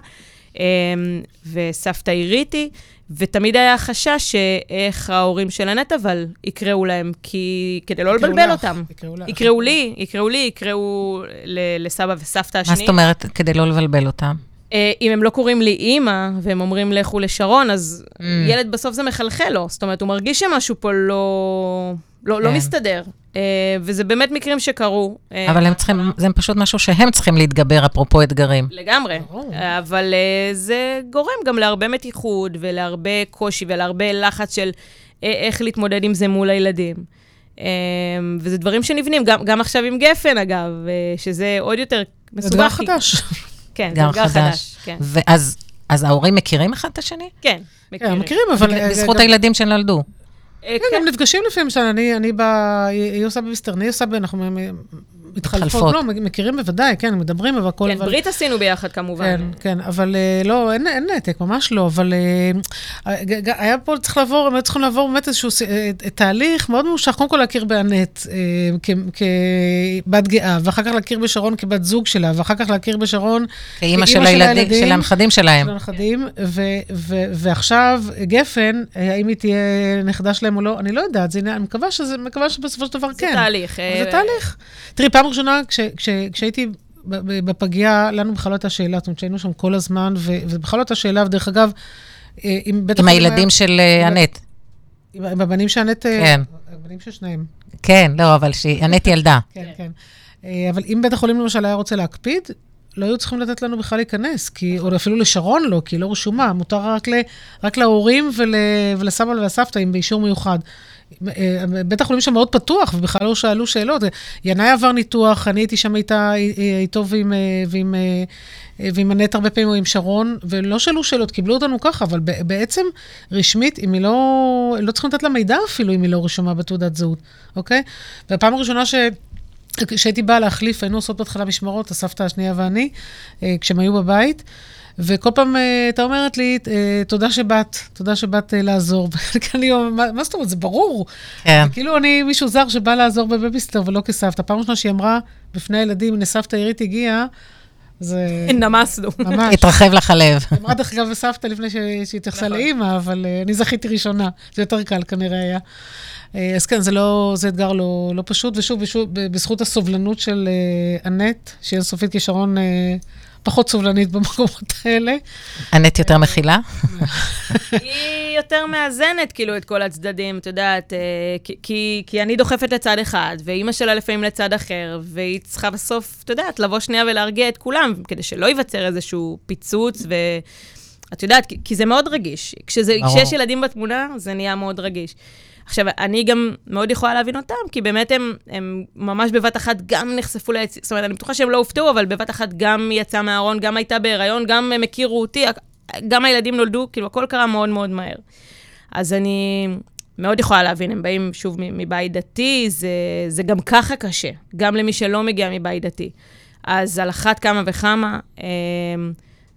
וסבתא עיריתי. ותמיד היה חשש שאיך ההורים של הנט אבל יקראו להם, כי כדי לא לבלבל לך, אותם. יקראו לך. יקראו לי, יקראו לי, יקראו לסבא וסבתא השני. מה זאת אומרת, כדי לא לבלבל אותם? אה, אם הם לא קוראים לי אימא, והם אומרים לכו לשרון, אז mm. ילד בסוף זה מחלחל לו. זאת אומרת, הוא מרגיש שמשהו פה לא, לא, לא כן. לא מסתדר. Uh, וזה באמת מקרים שקרו. Uh, אבל הם צריכים, זה פשוט משהו שהם צריכים להתגבר, אפרופו אתגרים. לגמרי. Oh. אבל uh, זה גורם גם להרבה מתיחות ולהרבה קושי ולהרבה לחץ של uh, איך להתמודד עם זה מול הילדים. Uh, וזה דברים שנבנים, גם, גם עכשיו עם גפן, אגב, uh, שזה עוד יותר מסובך. אתגר חדש. כן, זה אתגר חדש. כן. ואז אז ההורים מכירים אחד את השני? כן, מכירים. כן, מכירים, אבל... בזכות הילדים שנולדו. כן, גם נפגשים לפעמים, אני ב... היא עושה במיסטרני, היא עושה ב... אנחנו מתחלפות. לא, מכירים בוודאי, כן, מדברים והכל, כן, אבל... ברית עשינו ביחד כמובן. כן, כן, אבל אה, לא, אין, אין נתק, ממש לא, אבל אה, היה פה, צריך לעבור, הם היו צריכים לעבור באמת איזשהו אה, תהליך מאוד ממושך, קודם כל להכיר באנט כבת גאה, ואחר כך להכיר בשרון כבת זוג שלה, ואחר כך להכיר בשרון כאימא של הילדים, של הנכדים שלהם. של הנכדים, ועכשיו, גפן, האם היא תהיה נכדה שלהם או לא, אני לא יודעת, אני מקווה שבסופו של דבר כן. זה תהליך. זה תהליך. תראי, פעם ראשונה, כש, כש, כשהייתי בפגייה, לנו בכלל לא הייתה שאלה, זאת אומרת שהיינו שם כל הזמן, ובכלל לא הייתה שאלה, ודרך אגב, אה, עם בית עם הילדים של אה, אנט. עם, הבנים של אנט, אה, כן. הבנים של שניהם. כן, לא, אבל שאנט ילדה. כן, כן. אבל אם בית החולים למשל היה רוצה להקפיד, לא היו צריכים לתת לנו בכלל להיכנס, כי, או אפילו לשרון לא, כי היא לא רשומה, מותר רק, ל, רק להורים ול, ולסבא ולסבתא, אם באישור מיוחד. בית החולים שם מאוד פתוח, ובכלל לא שאלו שאלות. ינאי עבר ניתוח, אני הייתי שם איתה, איתו ועם, ועם, ועם ענת הרבה פעמים, או עם שרון, ולא שאלו שאלות, קיבלו אותנו ככה, אבל בעצם, רשמית, אם היא לא, לא צריכים לתת לה מידע אפילו, אם היא לא רשומה בתעודת זהות, אוקיי? והפעם הראשונה ש... כשהייתי באה להחליף, היינו עושות בהתחלה משמרות, הסבתא השנייה ואני, כשהם היו בבית. וכל פעם הייתה אומרת לי, תודה שבאת, תודה שבאת לעזור. ואני אומרת, מה זאת אומרת, זה ברור. כן. כאילו אני מישהו זר שבא לעזור בבייביסיטר ולא כסבתא. פעם ראשונה שהיא אמרה, בפני הילדים, הנה סבתא עירית הגיעה, זה... נמסנו. ממש. התרחב לך הלב. אמרה דרך אגב סבתא לפני שהיא התייחסה נכון. לאימא, אבל אני זכיתי ראשונה. זה יותר קל כנראה היה. אז כן, זה לא, זה אתגר לא, לא פשוט, ושוב, ושוב, בזכות הסובלנות של אנט, שהיא אינסופית כישרון פחות סובלנית במקומות האלה. אנט יותר מכילה? היא יותר מאזנת, כאילו, את כל הצדדים, את יודעת, אה, כי, כי אני דוחפת לצד אחד, ואימא שלה לפעמים לצד אחר, והיא צריכה בסוף, את יודעת, לבוא שנייה ולהרגיע את כולם, כדי שלא ייווצר איזשהו פיצוץ, ו... את יודעת, כי, כי זה מאוד רגיש. כשזה, כשיש ילדים בתמונה, זה נהיה מאוד רגיש. עכשיו, אני גם מאוד יכולה להבין אותם, כי באמת הם, הם ממש בבת אחת גם נחשפו ליציאה, זאת אומרת, אני בטוחה שהם לא הופתעו, אבל בבת אחת גם יצא מהארון, גם הייתה בהיריון, גם הם הכירו אותי, גם הילדים נולדו, כאילו, הכל קרה מאוד מאוד מהר. אז אני מאוד יכולה להבין, הם באים שוב מבית דתי, זה, זה גם ככה קשה, גם למי שלא מגיע מבית דתי. אז על אחת כמה וכמה, אה,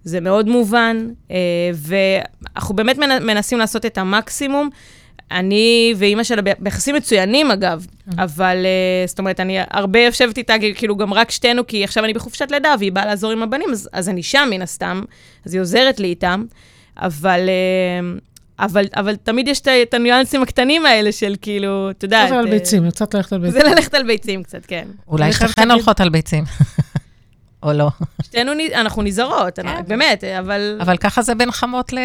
זה מאוד מובן, אה, ואנחנו באמת מנ- מנסים לעשות את המקסימום. אני ואימא שלה ביחסים מצוינים, אגב, אבל אה, זאת אומרת, אני הרבה יושבת איתה, כאילו גם רק שתינו, כי עכשיו אני בחופשת לידה והיא באה לעזור עם הבנים, אז, אז אני שם מן הסתם, אז היא עוזרת לי איתם, אבל... אה, אבל, אבל תמיד יש את הניואנסים הקטנים האלה של כאילו, את יודעת... זה על אה, ביצים, קצת ללכת על ביצים. זה ללכת על ביצים קצת, כן. אולי שתיכן להגיד- הולכות על ביצים. או לא. שתינו, אנחנו נזהרות, אנחנו- באמת, אבל... אבל ככה זה בין חמות ל-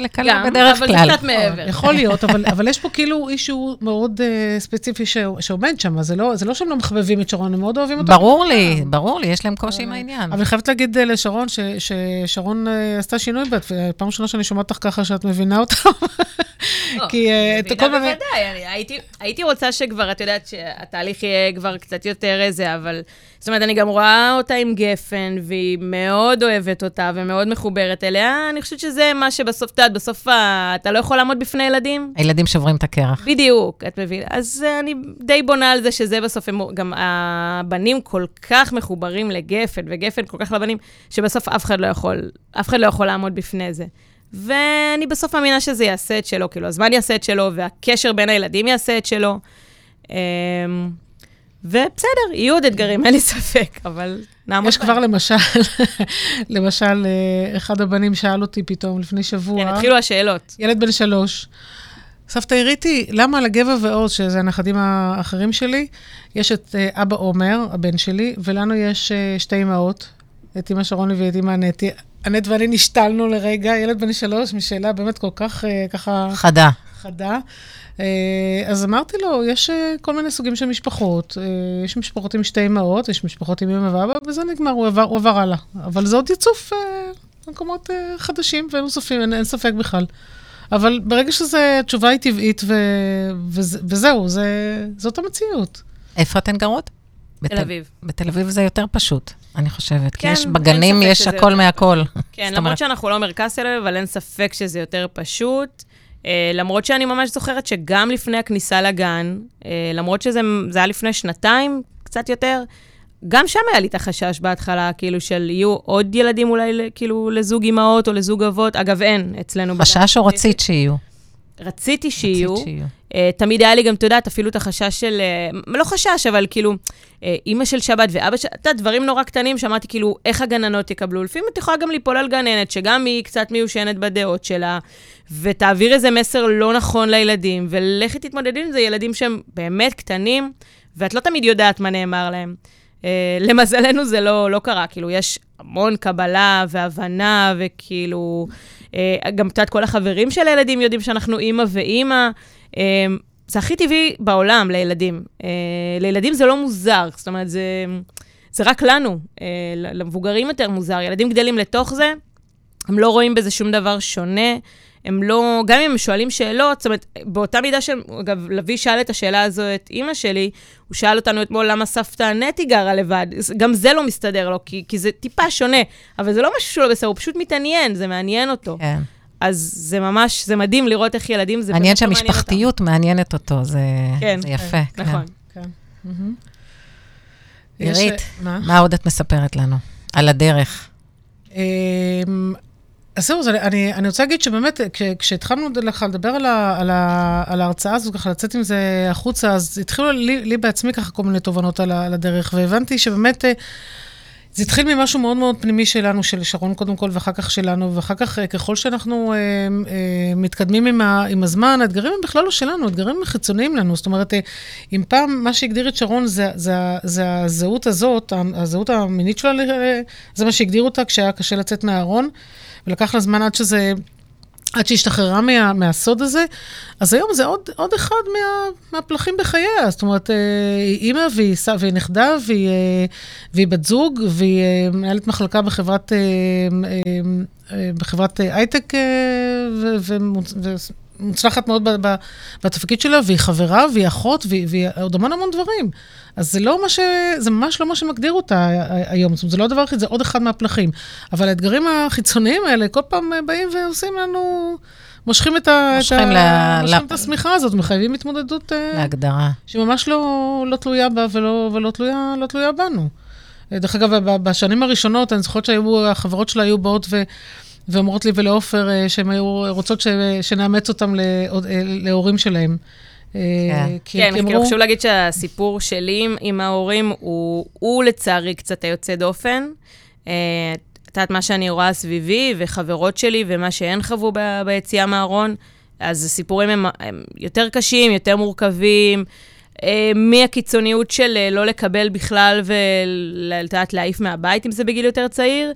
לכלה גם, בדרך אבל כלל. זה קצת מעבר. יכול להיות, אבל, אבל יש פה כאילו אישו מאוד uh, ספציפי ש, שעומד שם, זה לא, זה לא שהם לא מחבבים את שרון, הם מאוד אוהבים אותה. ברור לי, ברור לי, יש להם קושי עם העניין. אבל אני חייבת להגיד אה, לשרון, ש, ששרון אה, עשתה שינוי בת, ופעם ראשונה שאני שומעת אותך ככה שאת מבינה אותה. כי אה, את כל מיני... בוודאי, אני הייתי, רוצה שכבר, את יודעת, שהתהליך יהיה כבר קצת יותר איזה, אבל... זאת אומרת, אני גם רואה אותה עם גפן, והיא מאוד אוהבת אותה ומאוד מחוברת אליה. אני חושבת שזה מה שבסוף, את יודעת, בסוף אתה לא יכול לעמוד בפני ילדים. הילדים שוברים את הקרח. בדיוק, את מבינה. אז uh, אני די בונה על זה שזה בסוף, הם, גם הבנים כל כך מחוברים לגפן, וגפן כל כך לבנים, שבסוף אף אחד לא יכול, אף אחד לא יכול לעמוד בפני זה. ואני בסוף מאמינה שזה יעשה את שלו, כאילו, הזמן יעשה את שלו, והקשר בין הילדים יעשה את שלו. Um, ובסדר, יהיו עוד אתגרים, אין לי ספק, אבל נעמוד יש כבר למשל, למשל, אה, אחד הבנים שאל אותי פתאום לפני שבוע, כן, התחילו השאלות. ילד בן שלוש, סבתא הראיתי, למה לגבע ועוז, שזה הנכדים האחרים שלי, יש את אה, אבא עומר, הבן שלי, ולנו יש אה, שתי אמהות, את אמא שרוני ואת אמא נטי. הנט ואני נשתלנו לרגע, ילד בן שלוש, משאלה באמת כל כך אה, ככה חדה. חדה. אה, אז אמרתי לו, יש אה, כל מיני סוגים של משפחות. יש משפחות עם שתי אמהות, יש משפחות עם אמא ואבא, וזה נגמר, הוא עבר, הוא עבר הלאה. אבל זה עוד יצוף במקומות חדשים ונוספים, אין, אין ספק בכלל. אבל ברגע שזה, התשובה היא טבעית, ו, וזה, וזהו, זה, זאת המציאות. איפה אתן גרות? תל אביב. בתל אביב זה יותר פשוט, אני חושבת. כי כן, יש אין בגנים, יש שזה הכל יותר מהכל. כן, למרות אומרת, שאנחנו לא מרכז תל אביב, אבל אין ספק שזה יותר פשוט. אה, למרות שאני ממש זוכרת שגם לפני הכניסה לגן, אה, למרות שזה זה היה לפני שנתיים, קצת יותר, גם שם היה לי את החשש בהתחלה, כאילו של יהיו עוד ילדים אולי, כאילו, לזוג אימהות או לזוג אבות. אגב, אין אצלנו. חשש או רצית שיהיו? רציתי שיהיו. רצית שיהיו. אה, תמיד היה לי גם, את יודעת, אפילו את החשש של, אה, לא חשש, אבל כאילו, אה, אימא של שבת ואבא של, את יודעת, דברים נורא קטנים, שאמרתי כאילו, איך הגננות יקבלו. לפעמים את יכולה גם ליפול על גננת, שגם היא קצת מיושנת בדעות שלה, ותעביר איזה מסר לא נכון לילדים, ולכי תתמודדי עם זה, ילדים שהם באמת קטנים, ואת לא תמיד יודעת מה נאמר להם. אה, למזלנו זה לא, לא קרה, כאילו, יש המון קבלה והבנה, וכאילו, גם, את יודעת, כל החברים של הילדים יודעים שאנחנו אימא ואימא. אה, זה הכי טבעי בעולם לילדים. אה, לילדים זה לא מוזר, זאת אומרת, זה, זה רק לנו. אה, למבוגרים יותר מוזר. ילדים גדלים לתוך זה, הם לא רואים בזה שום דבר שונה. הם לא, גם אם הם שואלים שאלות, זאת אומרת, באותה מידה של, אגב, לביא שאל את השאלה הזו את אימא שלי, הוא שאל אותנו אתמול למה סבתא נטי גרה לבד. גם זה לא מסתדר לו, כי, כי זה טיפה שונה, אבל זה לא משהו שהוא לא בסדר, הוא פשוט מתעניין, זה מעניין אותו. כן. אז זה ממש, זה מדהים לראות איך ילדים, זה מעניין באמת לא מעניין אותם. שהמשפחתיות מעניינת אותו, זה כן, זה יפה. כן. נכון. כן. מהמם. יש- עירית, מה? מה עוד את מספרת לנו? על הדרך. אז זהו, אני- אני, רוצה להגיד שבאמת, כש, כשהתחלנו ככה לדבר על, ה, על, ה, על ההרצאה הזו, ככה לצאת עם זה החוצה, אז התחילו לי, לי בעצמי ככה כל מיני תובנות על, על הדרך, והבנתי שבאמת... אה, זה התחיל ממשהו מאוד מאוד פנימי שלנו, של שרון קודם כל, ואחר כך שלנו, ואחר כך, אה, ככל שאנחנו אה, אה, מתקדמים עם, ה, עם הזמן, האתגרים הם בכלל לא שלנו, האתגרים הם חיצוניים לנו. זאת אומרת, אה, אם פעם מה שהגדיר את שרון זה, זה, זה הזהות הזאת, הזהות המינית שלה, אה, זה מה שהגדיר אותה כשהיה קשה לצאת מהארון, ולקח לה זמן עד שזה... עד שהשתחררה מה, מהסוד הזה, אז היום זה עוד, עוד אחד מה, מהפלחים בחייה. זאת אומרת, אה, היא אימא והיא, והיא נכדה והיא, אה, והיא בת זוג והיא אה, מנהלת מחלקה בחברת, בחברת הייטק אה, ומוצלחת מאוד ב- ב- בתפקיד שלה, והיא חברה והיא אחות והיא, והיא עוד המון המון דברים. אז זה לא מה ש... זה ממש לא מה שמגדיר אותה היום. זאת אומרת, זה לא הדבר היחיד, זה עוד אחד מהפלחים. אבל האתגרים החיצוניים האלה, כל פעם אה, באים ועושים לנו... מושכים את, ה... מושכים את, ה... ל- מושכים ל- את השמיכה הזאת, מחייבים התמודדות אה, להגדרה. שממש לא, לא תלויה בה ולא, ולא תלויה, לא תלויה בנו. דרך אגב, בשנים הראשונות, אני זוכרת שהיו, החברות שלה היו באות ו... ואומרות לי ולעופר אה, שהן היו רוצות ש... שנאמץ אותם לה... אה, להורים שלהם. אה, כן. כי- כן, כאילו אמרו- חשוב להגיד שהסיפור שלי עם- עם ההורים הוא, הוא לצערי קצת היוצא דופן. את יודעת, מה שאני רואה סביבי, וחברות שלי, ומה שהן חוו ב- ביציאה מהארון, אז הסיפורים הם, הם יותר קשים, יותר מורכבים. מהקיצוניות של לא לקבל בכלל ולאת יודעת, להעיף מהבית, אם זה בגיל יותר צעיר,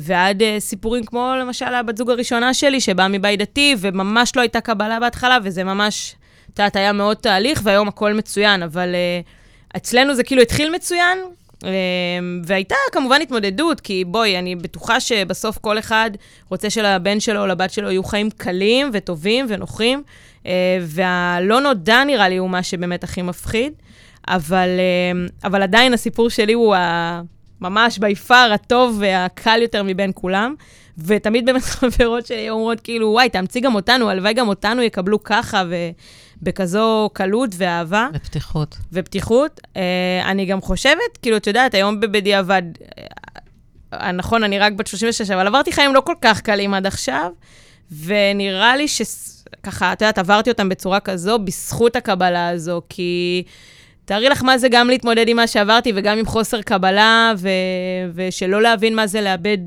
ועד אה, סיפורים כמו למשל הבת זוג הראשונה שלי, שבאה מבית דתי, וממש לא הייתה קבלה בהתחלה, וזה ממש, את יודעת, היה מאוד תהליך, והיום הכל מצוין, אבל אה, אצלנו זה כאילו התחיל מצוין, אה, והייתה כמובן התמודדות, כי בואי, אני בטוחה שבסוף כל אחד רוצה שלבן שלו או לבת שלו יהיו חיים קלים וטובים ונוחים, אה, והלא נודע נראה לי הוא מה שבאמת הכי מפחיד, אבל, אה, אבל עדיין הסיפור שלי הוא ה... ממש בי פאר הטוב והקל יותר מבין כולם. ותמיד באמת חברות שלי אומרות, כאילו, וואי, תאמצי גם אותנו, הלוואי גם אותנו יקבלו ככה, ובכזו קלות ואהבה בפתיחות. ופתיחות. אה, אני גם חושבת, כאילו, את יודעת, היום בדיעבד, אה, נכון, אני רק בת 36, אבל עברתי חיים לא כל כך קלים עד עכשיו, ונראה לי שככה, את יודעת, עברתי אותם בצורה כזו, בזכות הקבלה הזו, כי... תארי לך מה זה גם להתמודד עם מה שעברתי וגם עם חוסר קבלה, ו... ושלא להבין מה זה לאבד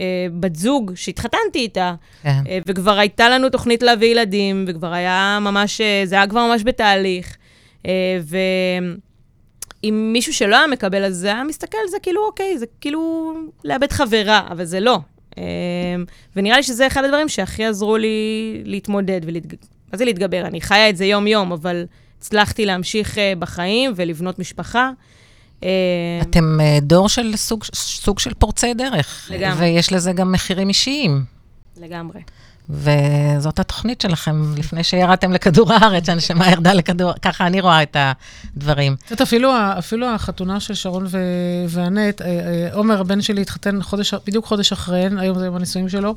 אה, בת זוג שהתחתנתי איתה. כן. אה, וכבר הייתה לנו תוכנית להביא ילדים, וכבר היה ממש, אה, זה היה כבר ממש בתהליך. אה, ואם מישהו שלא היה מקבל, אז זה היה מסתכל על זה כאילו, אוקיי, זה כאילו לאבד חברה, אבל זה לא. אה, ונראה לי שזה אחד הדברים שהכי עזרו לי להתמודד ולהתג... מה זה להתגבר? אני חיה את זה יום-יום, אבל הצלחתי להמשיך אה, בחיים ולבנות משפחה. אה, אתם אה, דור של סוג, סוג של פורצי דרך. לגמרי. ויש לזה גם מחירים אישיים. לגמרי. וזאת התוכנית שלכם, לפני שירדתם לכדור הארץ, שהנשמה ירדה לכדור, ככה אני רואה את הדברים. את יודעת, אפילו, אפילו החתונה של שרון ו- ואנט, עומר, הבן שלי, התחתן חודש, בדיוק חודש אחריהן, היום זה יום הנישואים שלו.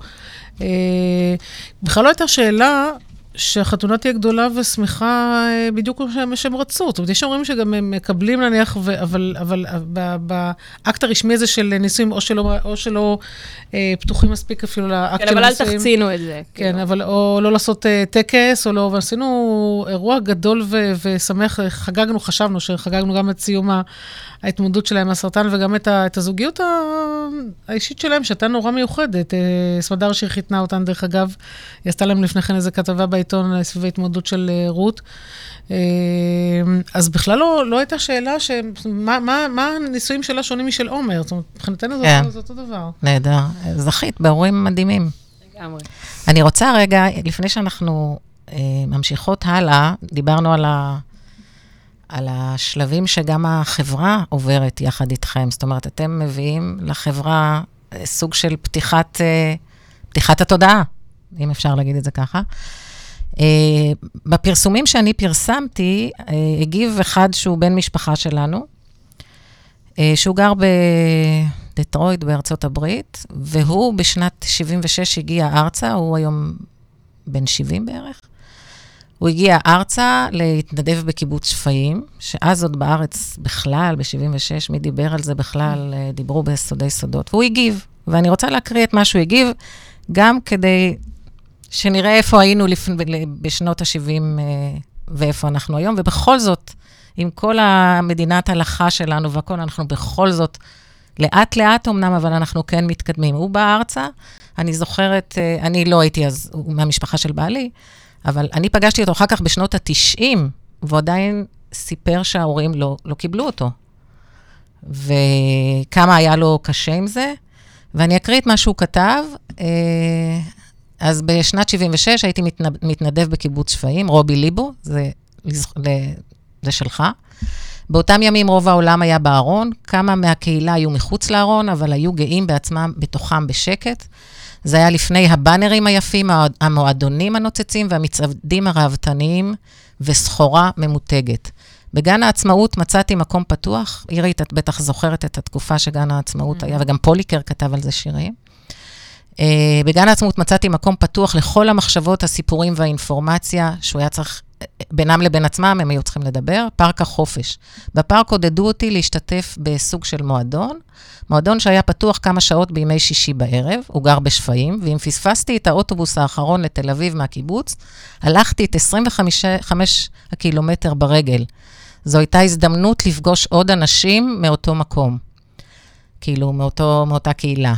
בכלל לא הייתה שאלה שהחתונה תהיה גדולה ושמחה אה, בדיוק כמו שהם, שהם רצו. זאת אומרת, יש אומרים שגם הם מקבלים נניח, ו- אבל, אבל ב- באקט הרשמי הזה של נישואים, או שלא, או שלא אה, פתוחים מספיק אפילו לאקט כן, של אבל אל נישואים. תחצינו את זה. כן, כאילו. אבל או לא לעשות uh, טקס, או לא, ועשינו אירוע גדול ו- ושמח, חגגנו, חשבנו שחגגנו גם את סיום ה- ההתמודדות שלהם מהסרטן, וגם את, ה- את הזוגיות ה- האישית שלהם, שהייתה נורא מיוחדת. Uh, סמדר שיר חיתנה אותן, דרך אגב, היא עשתה להם לפני כן איזו כתבה בעיתון אה, סביב ההתמודדות של uh, רות. Uh, אז בכלל לא, לא הייתה שאלה ש... מה, מה, מה הנישואים שלה שונים משל עומר? זאת אומרת, מבחינתנו זה, כן. אותו- זה אותו דבר. נהדר. זכית בהורים מדהימים. לגמרי. אני רוצה רגע, לפני שאנחנו אה, ממשיכות הלאה, דיברנו על, ה, על השלבים שגם החברה עוברת יחד איתכם. זאת אומרת, אתם מביאים לחברה אה, סוג של פתיחת, אה, פתיחת התודעה, אם אפשר להגיד את זה ככה. אה, בפרסומים שאני פרסמתי, הגיב אחד שהוא בן משפחה שלנו, שהוא גר בדטרויט בארצות הברית, והוא בשנת 76 הגיע ארצה, הוא היום בן 70 בערך. הוא הגיע ארצה להתנדב בקיבוץ שפיים, שאז עוד בארץ בכלל, ב-76, מי דיבר על זה בכלל, אה, דיברו בסודי סודות, והוא הגיב. ואני רוצה להקריא את מה שהוא הגיב, גם כדי שנראה איפה היינו לפ... בשנות ה-70 ואיפה אנחנו היום, ובכל זאת, עם כל המדינת הלכה שלנו והכול, אנחנו בכל זאת, לאט-לאט אמנם, אבל אנחנו כן מתקדמים. הוא בא ארצה, אני זוכרת, אה, אני לא הייתי אז, הוא מהמשפחה של בעלי, אבל אני פגשתי אותו אחר כך בשנות ה-90, והוא עדיין סיפר שההורים לא, לא קיבלו אותו. וכמה היה לו קשה עם זה. ואני אקריא את מה שהוא כתב. אה, אז בשנת 76 הייתי מתנד- מתנדב בקיבוץ שפיים, רובי ליבו, זה, זה שלך. באותם ימים רוב העולם היה בארון, כמה מהקהילה היו מחוץ לארון, אבל היו גאים בעצמם, בתוכם בשקט. זה היה לפני הבאנרים היפים, המועד- המועדונים הנוצצים והמצעדים הראוותניים וסחורה ממותגת. בגן העצמאות מצאתי מקום פתוח. אירית, את בטח זוכרת את התקופה שגן העצמאות היה, וגם פוליקר כתב על זה שירים. Uh, בגן העצמאות מצאתי מקום פתוח לכל המחשבות, הסיפורים והאינפורמציה שהוא היה צריך בינם לבין עצמם, הם היו צריכים לדבר, פארק החופש. בפארק עודדו אותי להשתתף בסוג של מועדון, מועדון שהיה פתוח כמה שעות בימי שישי בערב, הוא גר בשפיים, ואם פספסתי את האוטובוס האחרון לתל אביב מהקיבוץ, הלכתי את 25 הקילומטר ברגל. זו הייתה הזדמנות לפגוש עוד אנשים מאותו מקום, כאילו, מאותו, מאותה קהילה.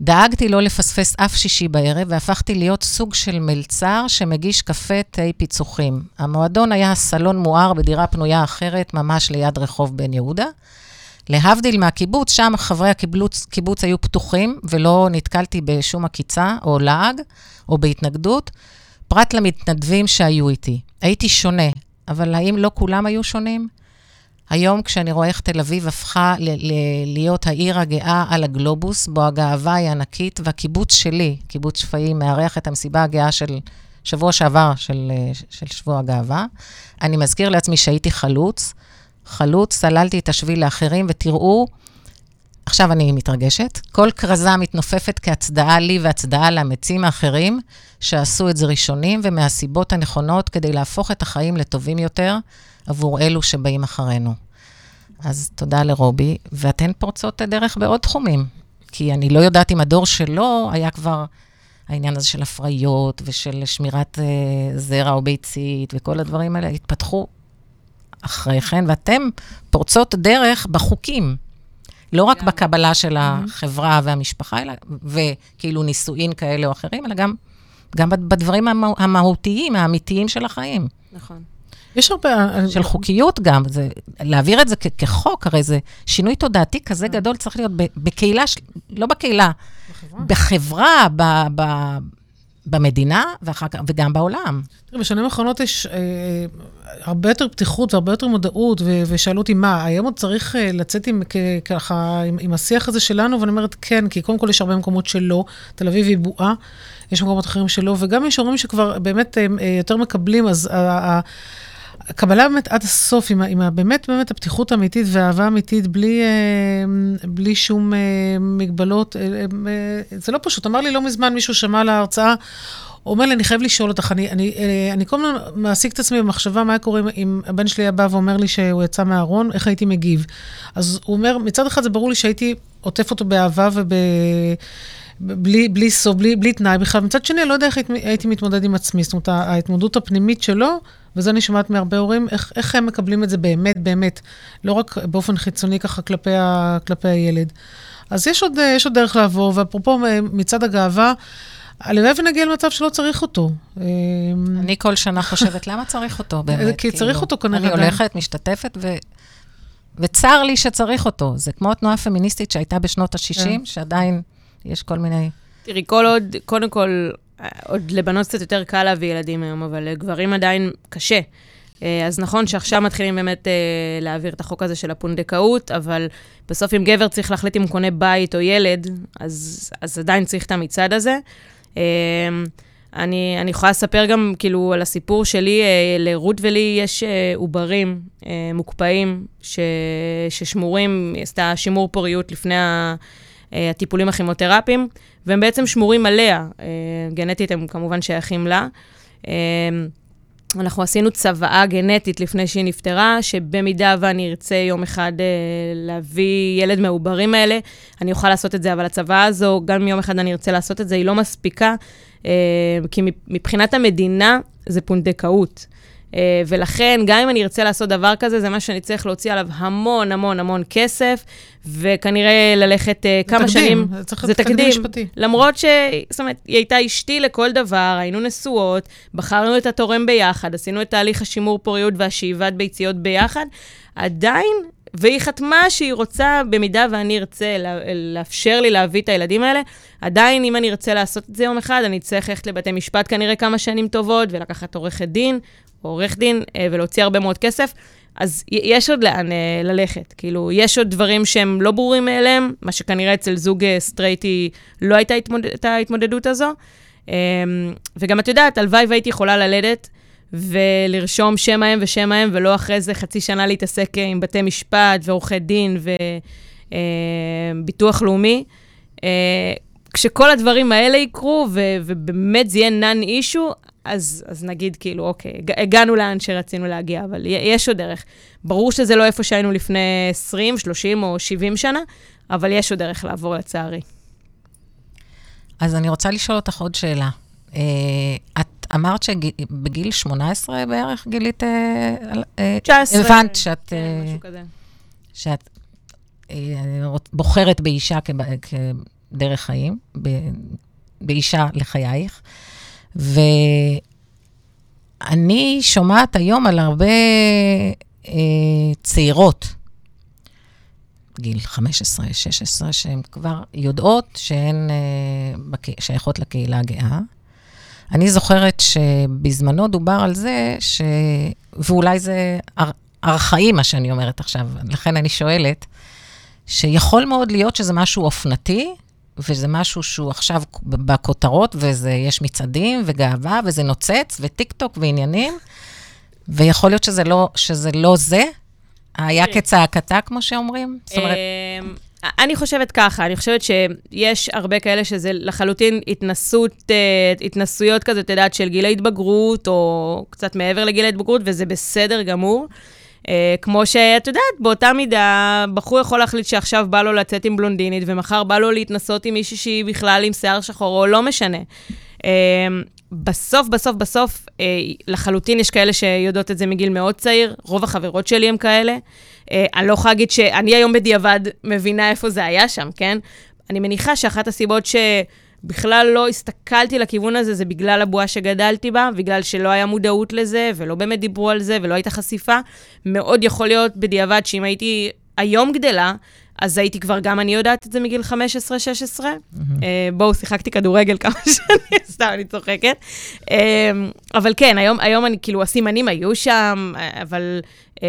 דאגתי לא לפספס אף שישי בערב, והפכתי להיות סוג של מלצר שמגיש קפה, תה, פיצוחים. המועדון היה סלון מואר בדירה פנויה אחרת, ממש ליד רחוב בן יהודה. להבדיל מהקיבוץ, שם חברי הקיבוץ קיבוץ היו פתוחים, ולא נתקלתי בשום עקיצה או לעג או בהתנגדות, פרט למתנדבים שהיו איתי. הייתי שונה, אבל האם לא כולם היו שונים? היום, כשאני רואה איך תל אביב הפכה ל- ל- להיות העיר הגאה על הגלובוס, בו הגאווה היא ענקית, והקיבוץ שלי, קיבוץ שפיים, מארח את המסיבה הגאה של שבוע שעבר, של, של שבוע הגאווה, אני מזכיר לעצמי שהייתי חלוץ. חלוץ, סללתי את השביל לאחרים, ותראו, עכשיו אני מתרגשת, כל כרזה מתנופפת כהצדעה לי והצדעה לאמצים האחרים, שעשו את זה ראשונים ומהסיבות הנכונות כדי להפוך את החיים לטובים יותר עבור אלו שבאים אחרינו. אז תודה לרובי, ואתן פורצות הדרך בעוד תחומים. כי אני לא יודעת אם הדור שלו היה כבר העניין הזה של הפריות ושל שמירת uh, זרע או ביצית וכל הדברים האלה, התפתחו אחרי כן, ואתם פורצות דרך בחוקים. לא רק בקבלה של החברה והמשפחה, אלא, וכאילו נישואין כאלה או אחרים, אלא גם, גם בדברים המה, המהותיים, האמיתיים של החיים. נכון. יש הרבה... של חוקיות גם, זה, להעביר את זה כ- כחוק, הרי זה שינוי תודעתי כזה גדול צריך להיות ב- בקהילה, לא בקהילה, בחברה, ב- ב- במדינה, ואחר כך, וגם בעולם. תראי, בשנים האחרונות יש אה, הרבה יותר פתיחות והרבה יותר מודעות, ו- ושאלו אותי, מה, היום עוד צריך אה, לצאת עם, כ- ככה, עם, עם השיח הזה שלנו? ואני אומרת, כן, כי קודם כל יש הרבה מקומות שלא, תל אביב היא בועה, יש מקומות אחרים שלא, וגם יש הורים שכבר באמת אה, אה, יותר מקבלים, אז ה- ה- הקבלה באמת עד הסוף, עם, עם באמת באמת הפתיחות האמיתית והאהבה האמיתית, בלי, אה, בלי שום אה, מגבלות, אה, זה לא פשוט. אמר לי לא מזמן, מישהו שמע על ההרצאה, הוא אומר לי, אני חייב לשאול אותך, אני, אני, אני כל הזמן מעסיק את עצמי במחשבה, מה קורה אם, הבן שלי היה בא ואומר לי שהוא יצא מהארון, איך הייתי מגיב. אז הוא אומר, מצד אחד זה ברור לי שהייתי עוטף אותו באהבה וב... בלי, בלי סוף, בלי, בלי תנאי בכלל. מצד שני, אני לא יודע איך הייתי מתמודד עם עצמי. זאת אומרת, ההתמודדות הפנימית שלו, וזה אני שומעת מהרבה הורים, איך, איך הם מקבלים את זה באמת, באמת. לא רק באופן חיצוני ככה כלפי, ה, כלפי הילד. אז יש עוד, יש עוד דרך לעבור, ואפרופו מצד הגאווה, הלוואי ונגיע למצב שלא צריך אותו. אני כל שנה חושבת, למה צריך אותו באמת? כי צריך אותו כנראה. אני הולכת, משתתפת, ו... וצר לי שצריך אותו. זה כמו התנועה הפמיניסטית שהייתה בשנות ה-60, שעדיין יש כל מיני... תראי, כל עוד, קודם כל, עוד לבנות קצת יותר קל להביא ילדים היום, אבל לגברים עדיין קשה. אז נכון שעכשיו מתחילים באמת להעביר את החוק הזה של הפונדקאות, אבל בסוף אם גבר צריך להחליט אם הוא קונה בית או ילד, אז, אז עדיין צריך את המצעד הזה. אני, אני יכולה לספר גם, כאילו, על הסיפור שלי, לרות ולי יש עוברים מוקפאים ש, ששמורים, היא עשתה שימור פוריות לפני הטיפולים הכימותרפיים, והם בעצם שמורים עליה. גנטית הם כמובן שייכים לה. אנחנו עשינו צוואה גנטית לפני שהיא נפטרה, שבמידה ואני ארצה יום אחד אה, להביא ילד מהעוברים האלה, אני אוכל לעשות את זה, אבל הצוואה הזו, גם אם יום אחד אני ארצה לעשות את זה, היא לא מספיקה, אה, כי מבחינת המדינה זה פונדקאות. אה, ולכן, גם אם אני ארצה לעשות דבר כזה, זה מה שאני צריך להוציא עליו המון המון המון כסף, וכנראה ללכת uh, כמה תקדים, שנים... זה צריך להיות תקדים משפטי. למרות ש... זאת אומרת, היא הייתה אשתי לכל דבר, היינו נשואות, בחרנו את התורם ביחד, עשינו את תהליך השימור פוריות והשאיבת ביציות ביחד, עדיין, והיא חתמה שהיא רוצה, במידה ואני ארצה לה, לאפשר לי להביא את הילדים האלה, עדיין, אם אני ארצה לעשות את זה יום אחד, אני צריך ללכת לבתי משפט כנראה כמה שנים טובות, ולקחת עורכת דין, או עורך דין, ולהוציא הרבה מאוד כסף. אז יש עוד לאן uh, ללכת. כאילו, יש עוד דברים שהם לא ברורים מאליהם, מה שכנראה אצל זוג סטרייטי לא הייתה התמודד, את ההתמודדות הזו. Um, וגם את יודעת, הלוואי והייתי יכולה ללדת ולרשום שם האם ושם האם, ולא אחרי זה חצי שנה להתעסק עם בתי משפט ועורכי דין וביטוח uh, לאומי. Uh, כשכל הדברים האלה יקרו, ו, ובאמת זה יהיה נאן אישו, אז, אז נגיד כאילו, אוקיי, הגענו לאן שרצינו להגיע, אבל יש עוד דרך. ברור שזה לא איפה שהיינו לפני 20, 30 או 70 שנה, אבל יש עוד דרך לעבור לצערי. אז אני רוצה לשאול אותך עוד שאלה. Uh, את אמרת שבגיל 18 בערך גילית... Uh, 19. הבנת שאת... כן, uh, משהו כזה. שאת בוחרת באישה כדרך חיים, באישה לחייך. ואני שומעת היום על הרבה צעירות, גיל 15, 16, שהן כבר יודעות שהן שייכות לקהילה הגאה. אני זוכרת שבזמנו דובר על זה, ש... ואולי זה אר... ארכאי מה שאני אומרת עכשיו, לכן אני שואלת, שיכול מאוד להיות שזה משהו אופנתי, וזה משהו שהוא עכשיו בכותרות, ויש מצעדים וגאווה, וזה נוצץ, וטיק טוק ועניינים, ויכול להיות שזה לא, שזה לא זה, היה כן. כצעקתה, כמו שאומרים? זאת אומרת... אני חושבת ככה, אני חושבת שיש הרבה כאלה שזה לחלוטין התנסות, אה, התנסויות כזה, את יודעת, של גיל ההתבגרות, או קצת מעבר לגיל ההתבגרות, וזה בסדר גמור. Uh, כמו שאת יודעת, באותה מידה, בחור יכול להחליט שעכשיו בא לו לצאת עם בלונדינית, ומחר בא לו להתנסות עם מישהי שהיא בכלל עם שיער שחור, או לא משנה. Uh, בסוף, בסוף, בסוף, uh, לחלוטין יש כאלה שיודעות את זה מגיל מאוד צעיר, רוב החברות שלי הם כאלה. אני לא יכולה להגיד שאני היום בדיעבד מבינה איפה זה היה שם, כן? אני מניחה שאחת הסיבות ש... בכלל לא הסתכלתי לכיוון הזה, זה בגלל הבועה שגדלתי בה, בגלל שלא היה מודעות לזה, ולא באמת דיברו על זה, ולא הייתה חשיפה. מאוד יכול להיות בדיעבד שאם הייתי היום גדלה, אז הייתי כבר, גם אני יודעת את זה מגיל 15-16. Mm-hmm. Uh, בואו, שיחקתי כדורגל כמה שנים, סתם, אני צוחקת. Uh, אבל כן, היום, היום אני, כאילו, הסימנים היו שם, אבל uh,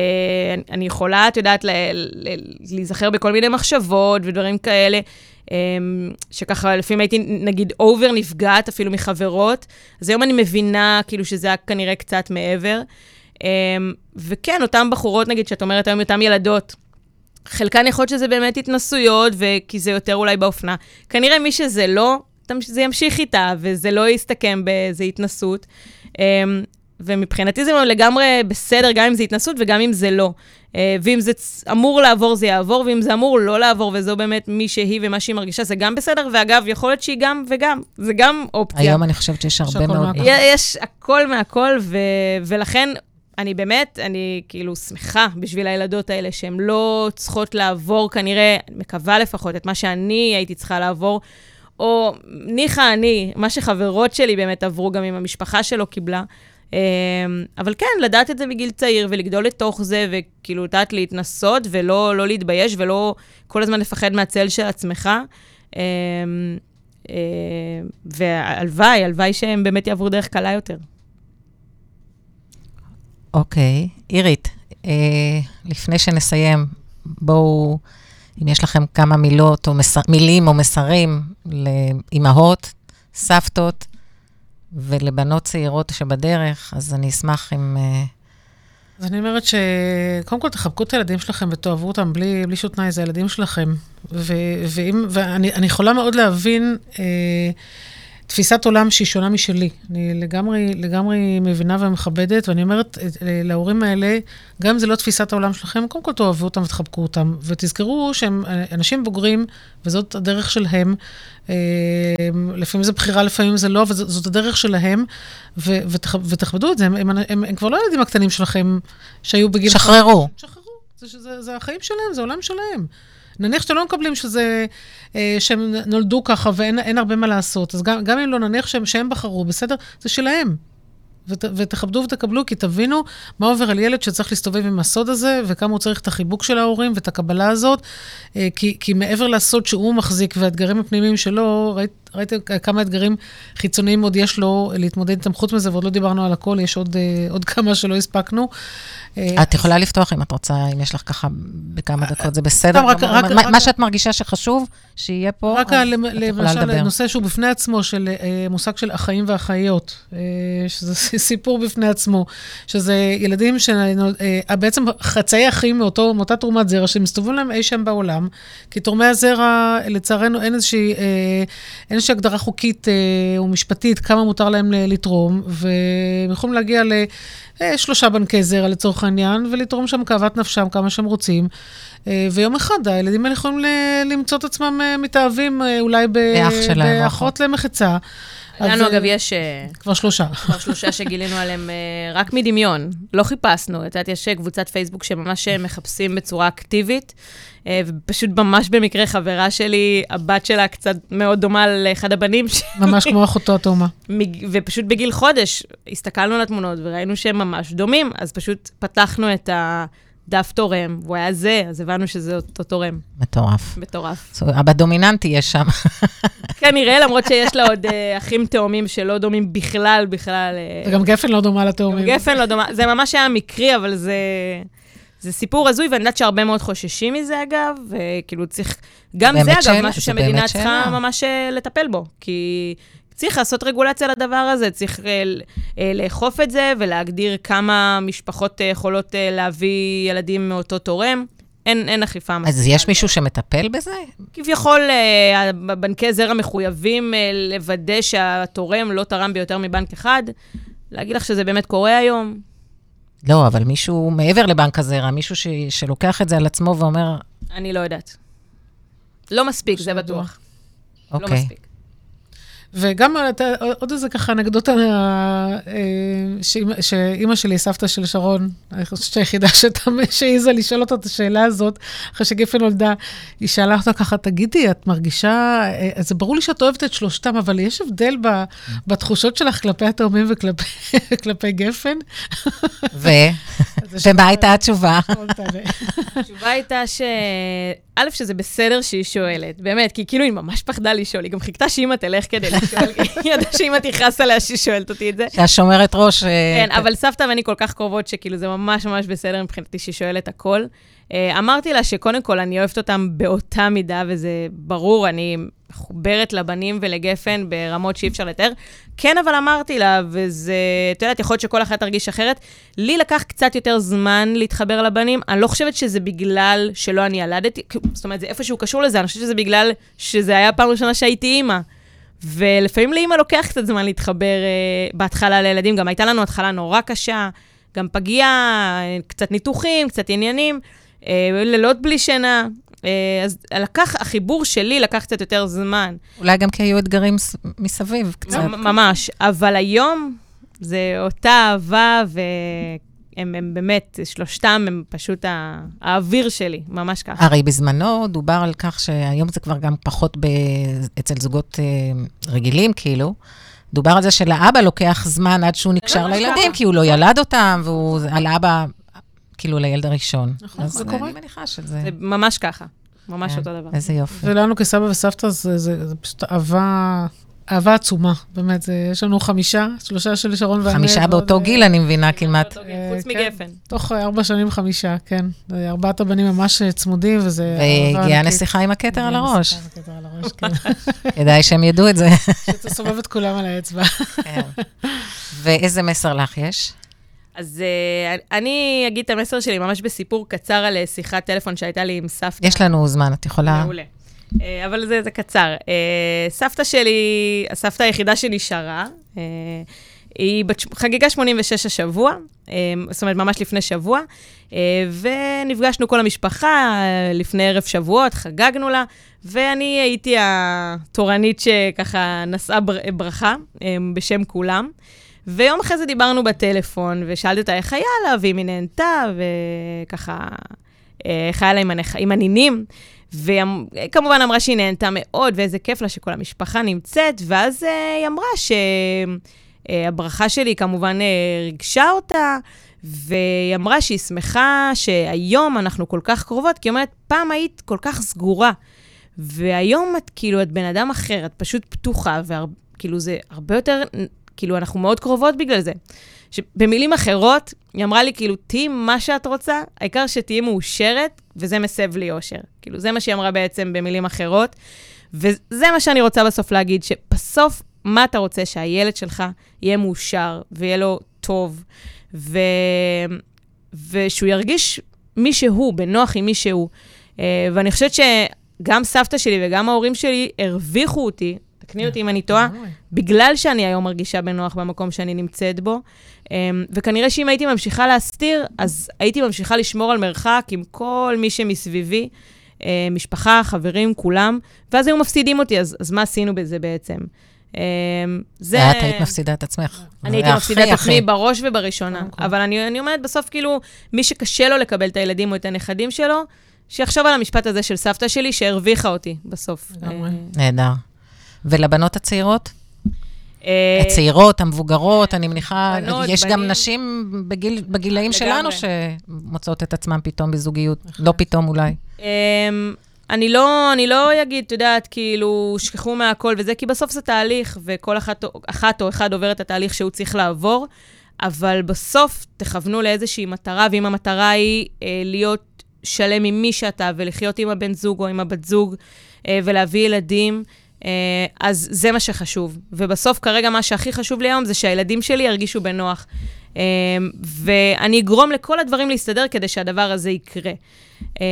אני יכולה, את יודעת, להיזכר בכל מיני מחשבות ודברים כאלה. שככה לפעמים הייתי, נגיד, אובר נפגעת אפילו מחברות, אז היום אני מבינה כאילו שזה היה כנראה קצת מעבר. וכן, אותן בחורות, נגיד, שאת אומרת היום, אותן ילדות, חלקן יכול להיות שזה באמת התנסויות, וכי זה יותר אולי באופנה. כנראה מי שזה לא, זה ימשיך איתה, וזה לא יסתכם באיזו התנסות. אמ, ומבחינתי זה לגמרי בסדר, גם אם זה התנסות וגם אם זה לא. אה, ואם זה אמור לעבור, זה יעבור, ואם זה אמור לא לעבור, וזו באמת מי שהיא ומה שהיא מרגישה, זה גם בסדר, ואגב, יכול להיות שהיא גם וגם, זה גם אופציה. היום אני חושבת שיש הרבה מאוד... יש הכל מהכל, ו... ולכן אני באמת, אני כאילו שמחה בשביל הילדות האלה, שהן לא צריכות לעבור, כנראה, מקווה לפחות, את מה שאני הייתי צריכה לעבור. או ניחא אני, מה שחברות שלי באמת עברו, גם אם המשפחה שלו קיבלה. אמ, אבל כן, לדעת את זה מגיל צעיר ולגדול לתוך זה, וכאילו, לדעת להתנסות ולא לא להתבייש ולא כל הזמן לפחד מהצל של עצמך. אמ, אה, והלוואי, הלוואי שהם באמת יעברו דרך קלה יותר. אוקיי. Okay. עירית, אה, לפני שנסיים, בואו, אם יש לכם כמה מילות או מסר, מילים או מסרים לאימהות, סבתות, ולבנות צעירות שבדרך, אז אני אשמח אם... אה, אז אני אומרת שקודם כל תחבקו את הילדים שלכם ותאהבו אותם בלי, בלי שום תנאי, זה הילדים שלכם. ו, ואם, ואני יכולה מאוד להבין אה, תפיסת עולם שהיא שונה משלי. אני לגמרי, לגמרי מבינה ומכבדת, ואני אומרת אה, להורים האלה, גם אם זה לא תפיסת העולם שלכם, קודם כל תאהבו אותם ותחבקו אותם, ותזכרו שהם אה, אנשים בוגרים, וזאת הדרך שלהם. אה, לפעמים זה בחירה, לפעמים זה לא, וזאת הדרך שלהם, ו- ותכבדו את זה. הם, הם, הם, הם כבר לא הילדים הקטנים שלכם שהיו בגיל... שחררו. שחררו. זה, זה, זה החיים שלהם, זה עולם שלהם. נניח שאתם לא מקבלים שזה, אה, שהם נולדו ככה ואין הרבה מה לעשות, אז גם, גם אם לא נניח שהם, שהם בחרו, בסדר, זה שלהם. ות, ותכבדו ותקבלו, כי תבינו מה עובר על ילד שצריך להסתובב עם הסוד הזה, וכמה הוא צריך את החיבוק של ההורים ואת הקבלה הזאת, אה, כי, כי מעבר לסוד שהוא מחזיק והאתגרים הפנימיים שלו, ראית, ראיתם כמה אתגרים חיצוניים עוד יש לו להתמודד איתם חוץ מזה, ועוד לא דיברנו על הכל, יש עוד, אה, עוד כמה שלא הספקנו. אה, את יכולה לפתוח אם את רוצה, אם יש לך ככה בכמה דקות, זה בסדר. רק, רק, מה, רק, מה שאת מרגישה שחשוב שיהיה פה, רק אז את יכולה לדבר. למשל, נושא שהוא בפני עצמו, של אה, מושג של החיים והחיות, אה, שזה סיפור בפני עצמו, שזה ילדים שבעצם חצאי אחים מאותו, מאותה תרומת זרע, שמסתובבים להם אי שם בעולם, כי תורמי הזרע, לצערנו, אין איזושהי, אין איזושהי הגדרה חוקית אה, או משפטית כמה מותר להם ל- לתרום, והם יכולים להגיע לשלושה בנקי זרע לצורך העניין, ולתרום שם כאוות נפשם כמה שהם רוצים. אה, ויום אחד הילדים האלה יכולים למצוא את עצמם אה, מתאהבים אה, אולי ב- באח שלהם, באחות למחצה. לנו, אה, אגב, יש אה, כבר שלושה. כבר שלושה שגילינו עליהם אה, רק מדמיון. לא חיפשנו. את יודעת, יש קבוצת פייסבוק שממש מחפשים בצורה אקטיבית, ופשוט ממש במקרה חברה שלי, הבת שלה קצת מאוד דומה לאחד הבנים, ש- ממש כמו אחותו התאומה. ופשוט בגיל חודש הסתכלנו על התמונות וראינו שהם ממש דומים, אז פשוט פתחנו את הדף תורם, והוא היה זה, אז הבנו שזה אותו תורם. מטורף. מטורף. אבא דומיננטי יש שם. כנראה, למרות שיש לה עוד אה, אחים תאומים שלא דומים בכלל, בכלל. אה, וגם גפן לא דומה לתאומים. גפן לא דומה, זה ממש היה מקרי, אבל זה, זה סיפור הזוי, ואני יודעת שהרבה מאוד חוששים מזה, אגב, וכאילו צריך, גם זה, אגב, שאלה, משהו שהמדינה צריכה. ממש אה, לטפל בו, כי צריך לעשות רגולציה לדבר הזה, צריך אה, אה, לאכוף את זה ולהגדיר כמה משפחות אה, יכולות אה, להביא ילדים מאותו תורם. אין, אין אכיפה מספיק. אז יש מישהו שמטפל בזה? כביכול, אה, בנקי זרע מחויבים אה, לוודא שהתורם לא תרם ביותר מבנק אחד. להגיד לך שזה באמת קורה היום? לא, אבל מישהו מעבר לבנק הזרע, מישהו ש... שלוקח את זה על עצמו ואומר, אני לא יודעת. לא מספיק, זה. בטוח. לא אוקיי. מספיק. וגם אתה, עוד איזה ככה אנקדוטה, אה, שאימא- שלי, סבתא של שרון, אני חושבת שהיחידה שאתה- שהעיזה לשאול אותה את השאלה הזאת, אחרי שגפן נולדה, היא שאלה אותה ככה, תגידי, את מרגישה, אה, זה ברור לי שאת אוהבת את שלושתם, אבל יש הבדל ב, בתחושות שלך כלפי התאומים וכלפי כלפי גפן? ו... ומה הייתה התשובה? התשובה הייתה ש... א', שזה בסדר שהיא שואלת, באמת, כי כאילו היא ממש פחדה לשאול, היא גם חיכתה שאימא תלך כדי היא ידעה שאימא תכעס עליה שהיא שואלת אותי את זה. שהשומרת ראש... אה, כן, אבל סבתא ואני כל כך קרובות, שכאילו זה ממש ממש בסדר מבחינתי שהיא שואלת הכל. אה, אמרתי לה שקודם כל אני אוהבת אותם באותה מידה, וזה ברור, אני מחוברת לבנים ולגפן ברמות שאי אפשר לתאר. כן, אבל אמרתי לה, וזה, את יודעת, יכול להיות שכל אחת תרגיש אחרת. לי לקח קצת יותר זמן להתחבר לבנים. אני לא חושבת שזה בגלל שלא אני ילדתי, זאת אומרת, זה איפשהו קשור לזה, אני חושבת שזה בגלל שזה היה פעם ראשונה שהייתי אימא. ולפעמים לאימא לוקח קצת זמן להתחבר אה, בהתחלה לילדים. גם הייתה לנו התחלה נורא קשה, גם פגיעה, אה, קצת ניתוחים, קצת עניינים, אה, לילות בלי שינה. אה, אז לקח, החיבור שלי לקח קצת יותר זמן. אולי גם כי היו אתגרים ס- מסביב קצת. ממ- ממש. אבל היום זה אותה אהבה, והם הם באמת, שלושתם הם פשוט ה- האוויר שלי, ממש ככה. הרי בזמנו דובר על כך שהיום זה כבר גם פחות ב... אצל זוגות אה, רגילים, כאילו. דובר על זה שלאבא לוקח זמן עד שהוא נקשר ממש לילדים. כי הוא לא ילד אותם, והוא על האבא, כאילו, לילד הראשון. נכון, אז זה אני קורה. מניחה שזה... זה ממש ככה, ממש כן, אותו דבר. איזה יופי. ולנו כסבא וסבתא זה, זה, זה פשוט אהבה, אהבה עצומה, באמת. זה, יש לנו חמישה, שלושה של שרון ואני. חמישה ועוד, באותו אה, גיל, אני מבינה כמעט. חוץ אה, כן. מגפן. תוך אה, ארבע שנים חמישה, כן. ארבעת הבנים ממש צמודים, וזה... והגיעה. נסיכה עם הכתר על הגיעה הראש. נסיכה עם הכתר על הראש, כן. כדאי שהם ידעו את זה. שתסובב את כולם על האצבע. כן. ואיזה מסר לך יש? אז uh, אני אגיד את המסר שלי ממש בסיפור קצר על שיחת טלפון שהייתה לי עם סבתא. יש לנו זמן, את יכולה... מעולה. Uh, אבל זה, זה קצר. Uh, סבתא שלי, הסבתא היחידה שנשארה, uh, היא בת, חגגה 86 השבוע, זאת אומרת, ממש לפני שבוע, ונפגשנו כל המשפחה לפני ערב שבועות, חגגנו לה, ואני הייתי התורנית שככה נשאה בר, ברכה בשם כולם. ויום אחרי זה דיברנו בטלפון, ושאלתי אותה איך היה לה, ואם היא נהנתה, וככה, אה, איך היה לה עם, הנכ... עם הנינים. וכמובן אמרה שהיא נהנתה מאוד, ואיזה כיף לה שכל המשפחה נמצאת, ואז אה, היא אמרה שהברכה שלי כמובן אה, ריגשה אותה, והיא אמרה שהיא שמחה שהיום אנחנו כל כך קרובות, כי היא אומרת, פעם היית כל כך סגורה, והיום את כאילו, את בן אדם אחר, את פשוט פתוחה, וכאילו זה הרבה יותר, כאילו, אנחנו מאוד קרובות בגלל זה. שבמילים אחרות, היא אמרה לי, כאילו, תהיי מה שאת רוצה, העיקר שתהיי מאושרת, וזה מסב לי אושר. כאילו, זה מה שהיא אמרה בעצם במילים אחרות. וזה מה שאני רוצה בסוף להגיד, שבסוף, מה אתה רוצה? שהילד שלך יהיה מאושר, ויהיה לו טוב, ו... ושהוא ירגיש מי שהוא, בנוח עם מי שהוא. אה, ואני חושבת שגם סבתא שלי וגם ההורים שלי הרוויחו אותי, תקני אותי אם אני טועה, בגלל שאני היום מרגישה בנוח במקום שאני נמצאת בו. אמ, וכנראה שאם הייתי ממשיכה להסתיר, אז הייתי ממשיכה לשמור על מרחק עם כל מי שמסביבי, אה, משפחה, חברים, כולם, ואז היו מפסידים אותי, אז, אז מה עשינו בזה בעצם? אמ, זה... ואת היית מפסידה את עצמך. אני הייתי מפסידה את. עצמי בראש ובראשונה. אבל אני, אני אומרת, בסוף, כאילו, מי שקשה לו לקבל את הילדים או את הנכדים שלו, שיחשוב על המשפט הזה של סבתא שלי, שהרוויחה אותי בסוף. אה, נהדר. ולבנות הצעירות? אה, הצעירות, המבוגרות, אני מניחה, בנות, יש גם בנים. נשים בגיל, בגילאים שלנו. שמוצאות את עצמן פתאום בזוגיות. לא פתאום אולי. אמ, אני לא, אני לא אגיד, את יודעת, כאילו, שכחו מהכל וזה, כי בסוף זה תהליך, וכל אחת, אחת או אחד עובר את התהליך שהוא צריך לעבור, אבל בסוף תכוונו לאיזושהי מטרה, ואם המטרה היא אה, להיות שלם עם מי שאתה, ולחיות עם הבן זוג או עם הבת זוג, אה, ולהביא ילדים, אה, אז זה מה שחשוב. ובסוף, כרגע, מה שהכי חשוב לי היום זה שהילדים שלי ירגישו בנוח. אה, ואני אגרום לכל הדברים להסתדר כדי שהדבר הזה יקרה. אה,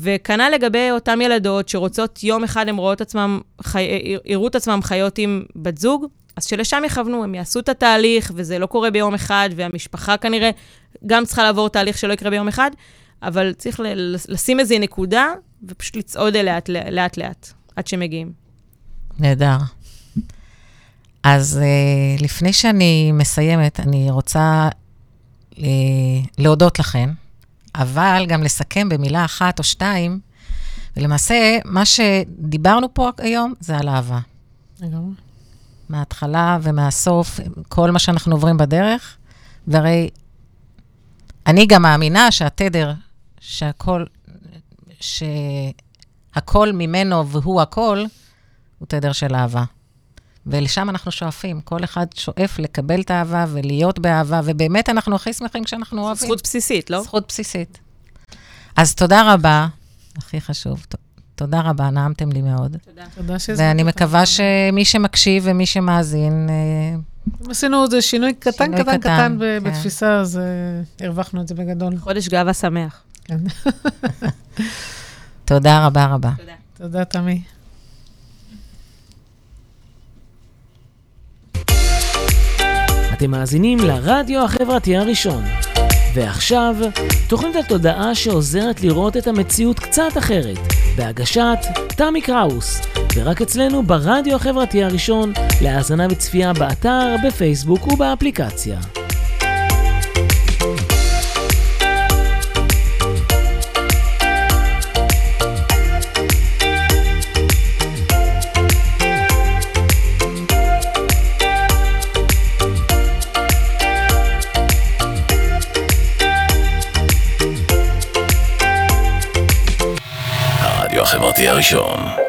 וכנ"ל לגבי אותן ילדות שרוצות, יום אחד הן רואות עצמם, חי... יראו את עצמם חיות עם בת זוג, אז שלשם יכוונו, הם יעשו את התהליך, וזה לא קורה ביום אחד, והמשפחה כנראה גם צריכה לעבור תהליך שלא יקרה ביום אחד, אבל צריך ל- לשים איזו נקודה, ופשוט לצעוד אליה לאט-לאט, עד שמגיעים. נהדר. אז uh, לפני שאני מסיימת, אני רוצה uh, להודות לכן, אבל גם לסכם במילה אחת או שתיים, ולמעשה, מה שדיברנו פה היום זה על אהבה. לגמרי. מההתחלה ומהסוף, כל מה שאנחנו עוברים בדרך, והרי אני גם מאמינה שהתדר, שהכל, שהכל ממנו והוא הכל, הוא תדר של אהבה. ולשם אנחנו שואפים. כל אחד שואף לקבל את האהבה ולהיות באהבה, ובאמת אנחנו הכי שמחים כשאנחנו אוהבים. זכות בסיסית, לא? זכות בסיסית. אז תודה רבה, הכי חשוב. תודה רבה, נעמתם לי מאוד. תודה שהזמנת ואני אותנו. מקווה שמי שמקשיב ומי שמאזין, אה, עשינו איזה שינוי קטן, שינוי קטן, קטן, כן. בתפיסה, אז אה, הרווחנו את זה בגדול. חודש גאווה שמח. כן. תודה רבה רבה. תודה, תמי. אתם מאזינים לרדיו החברתי הראשון. ועכשיו, תוכנית התודעה שעוזרת לראות את המציאות קצת אחרת, בהגשת תמי קראוס, ורק אצלנו ברדיו החברתי הראשון, להאזנה וצפייה באתר, בפייסבוק ובאפליקציה. החברתי הראשון.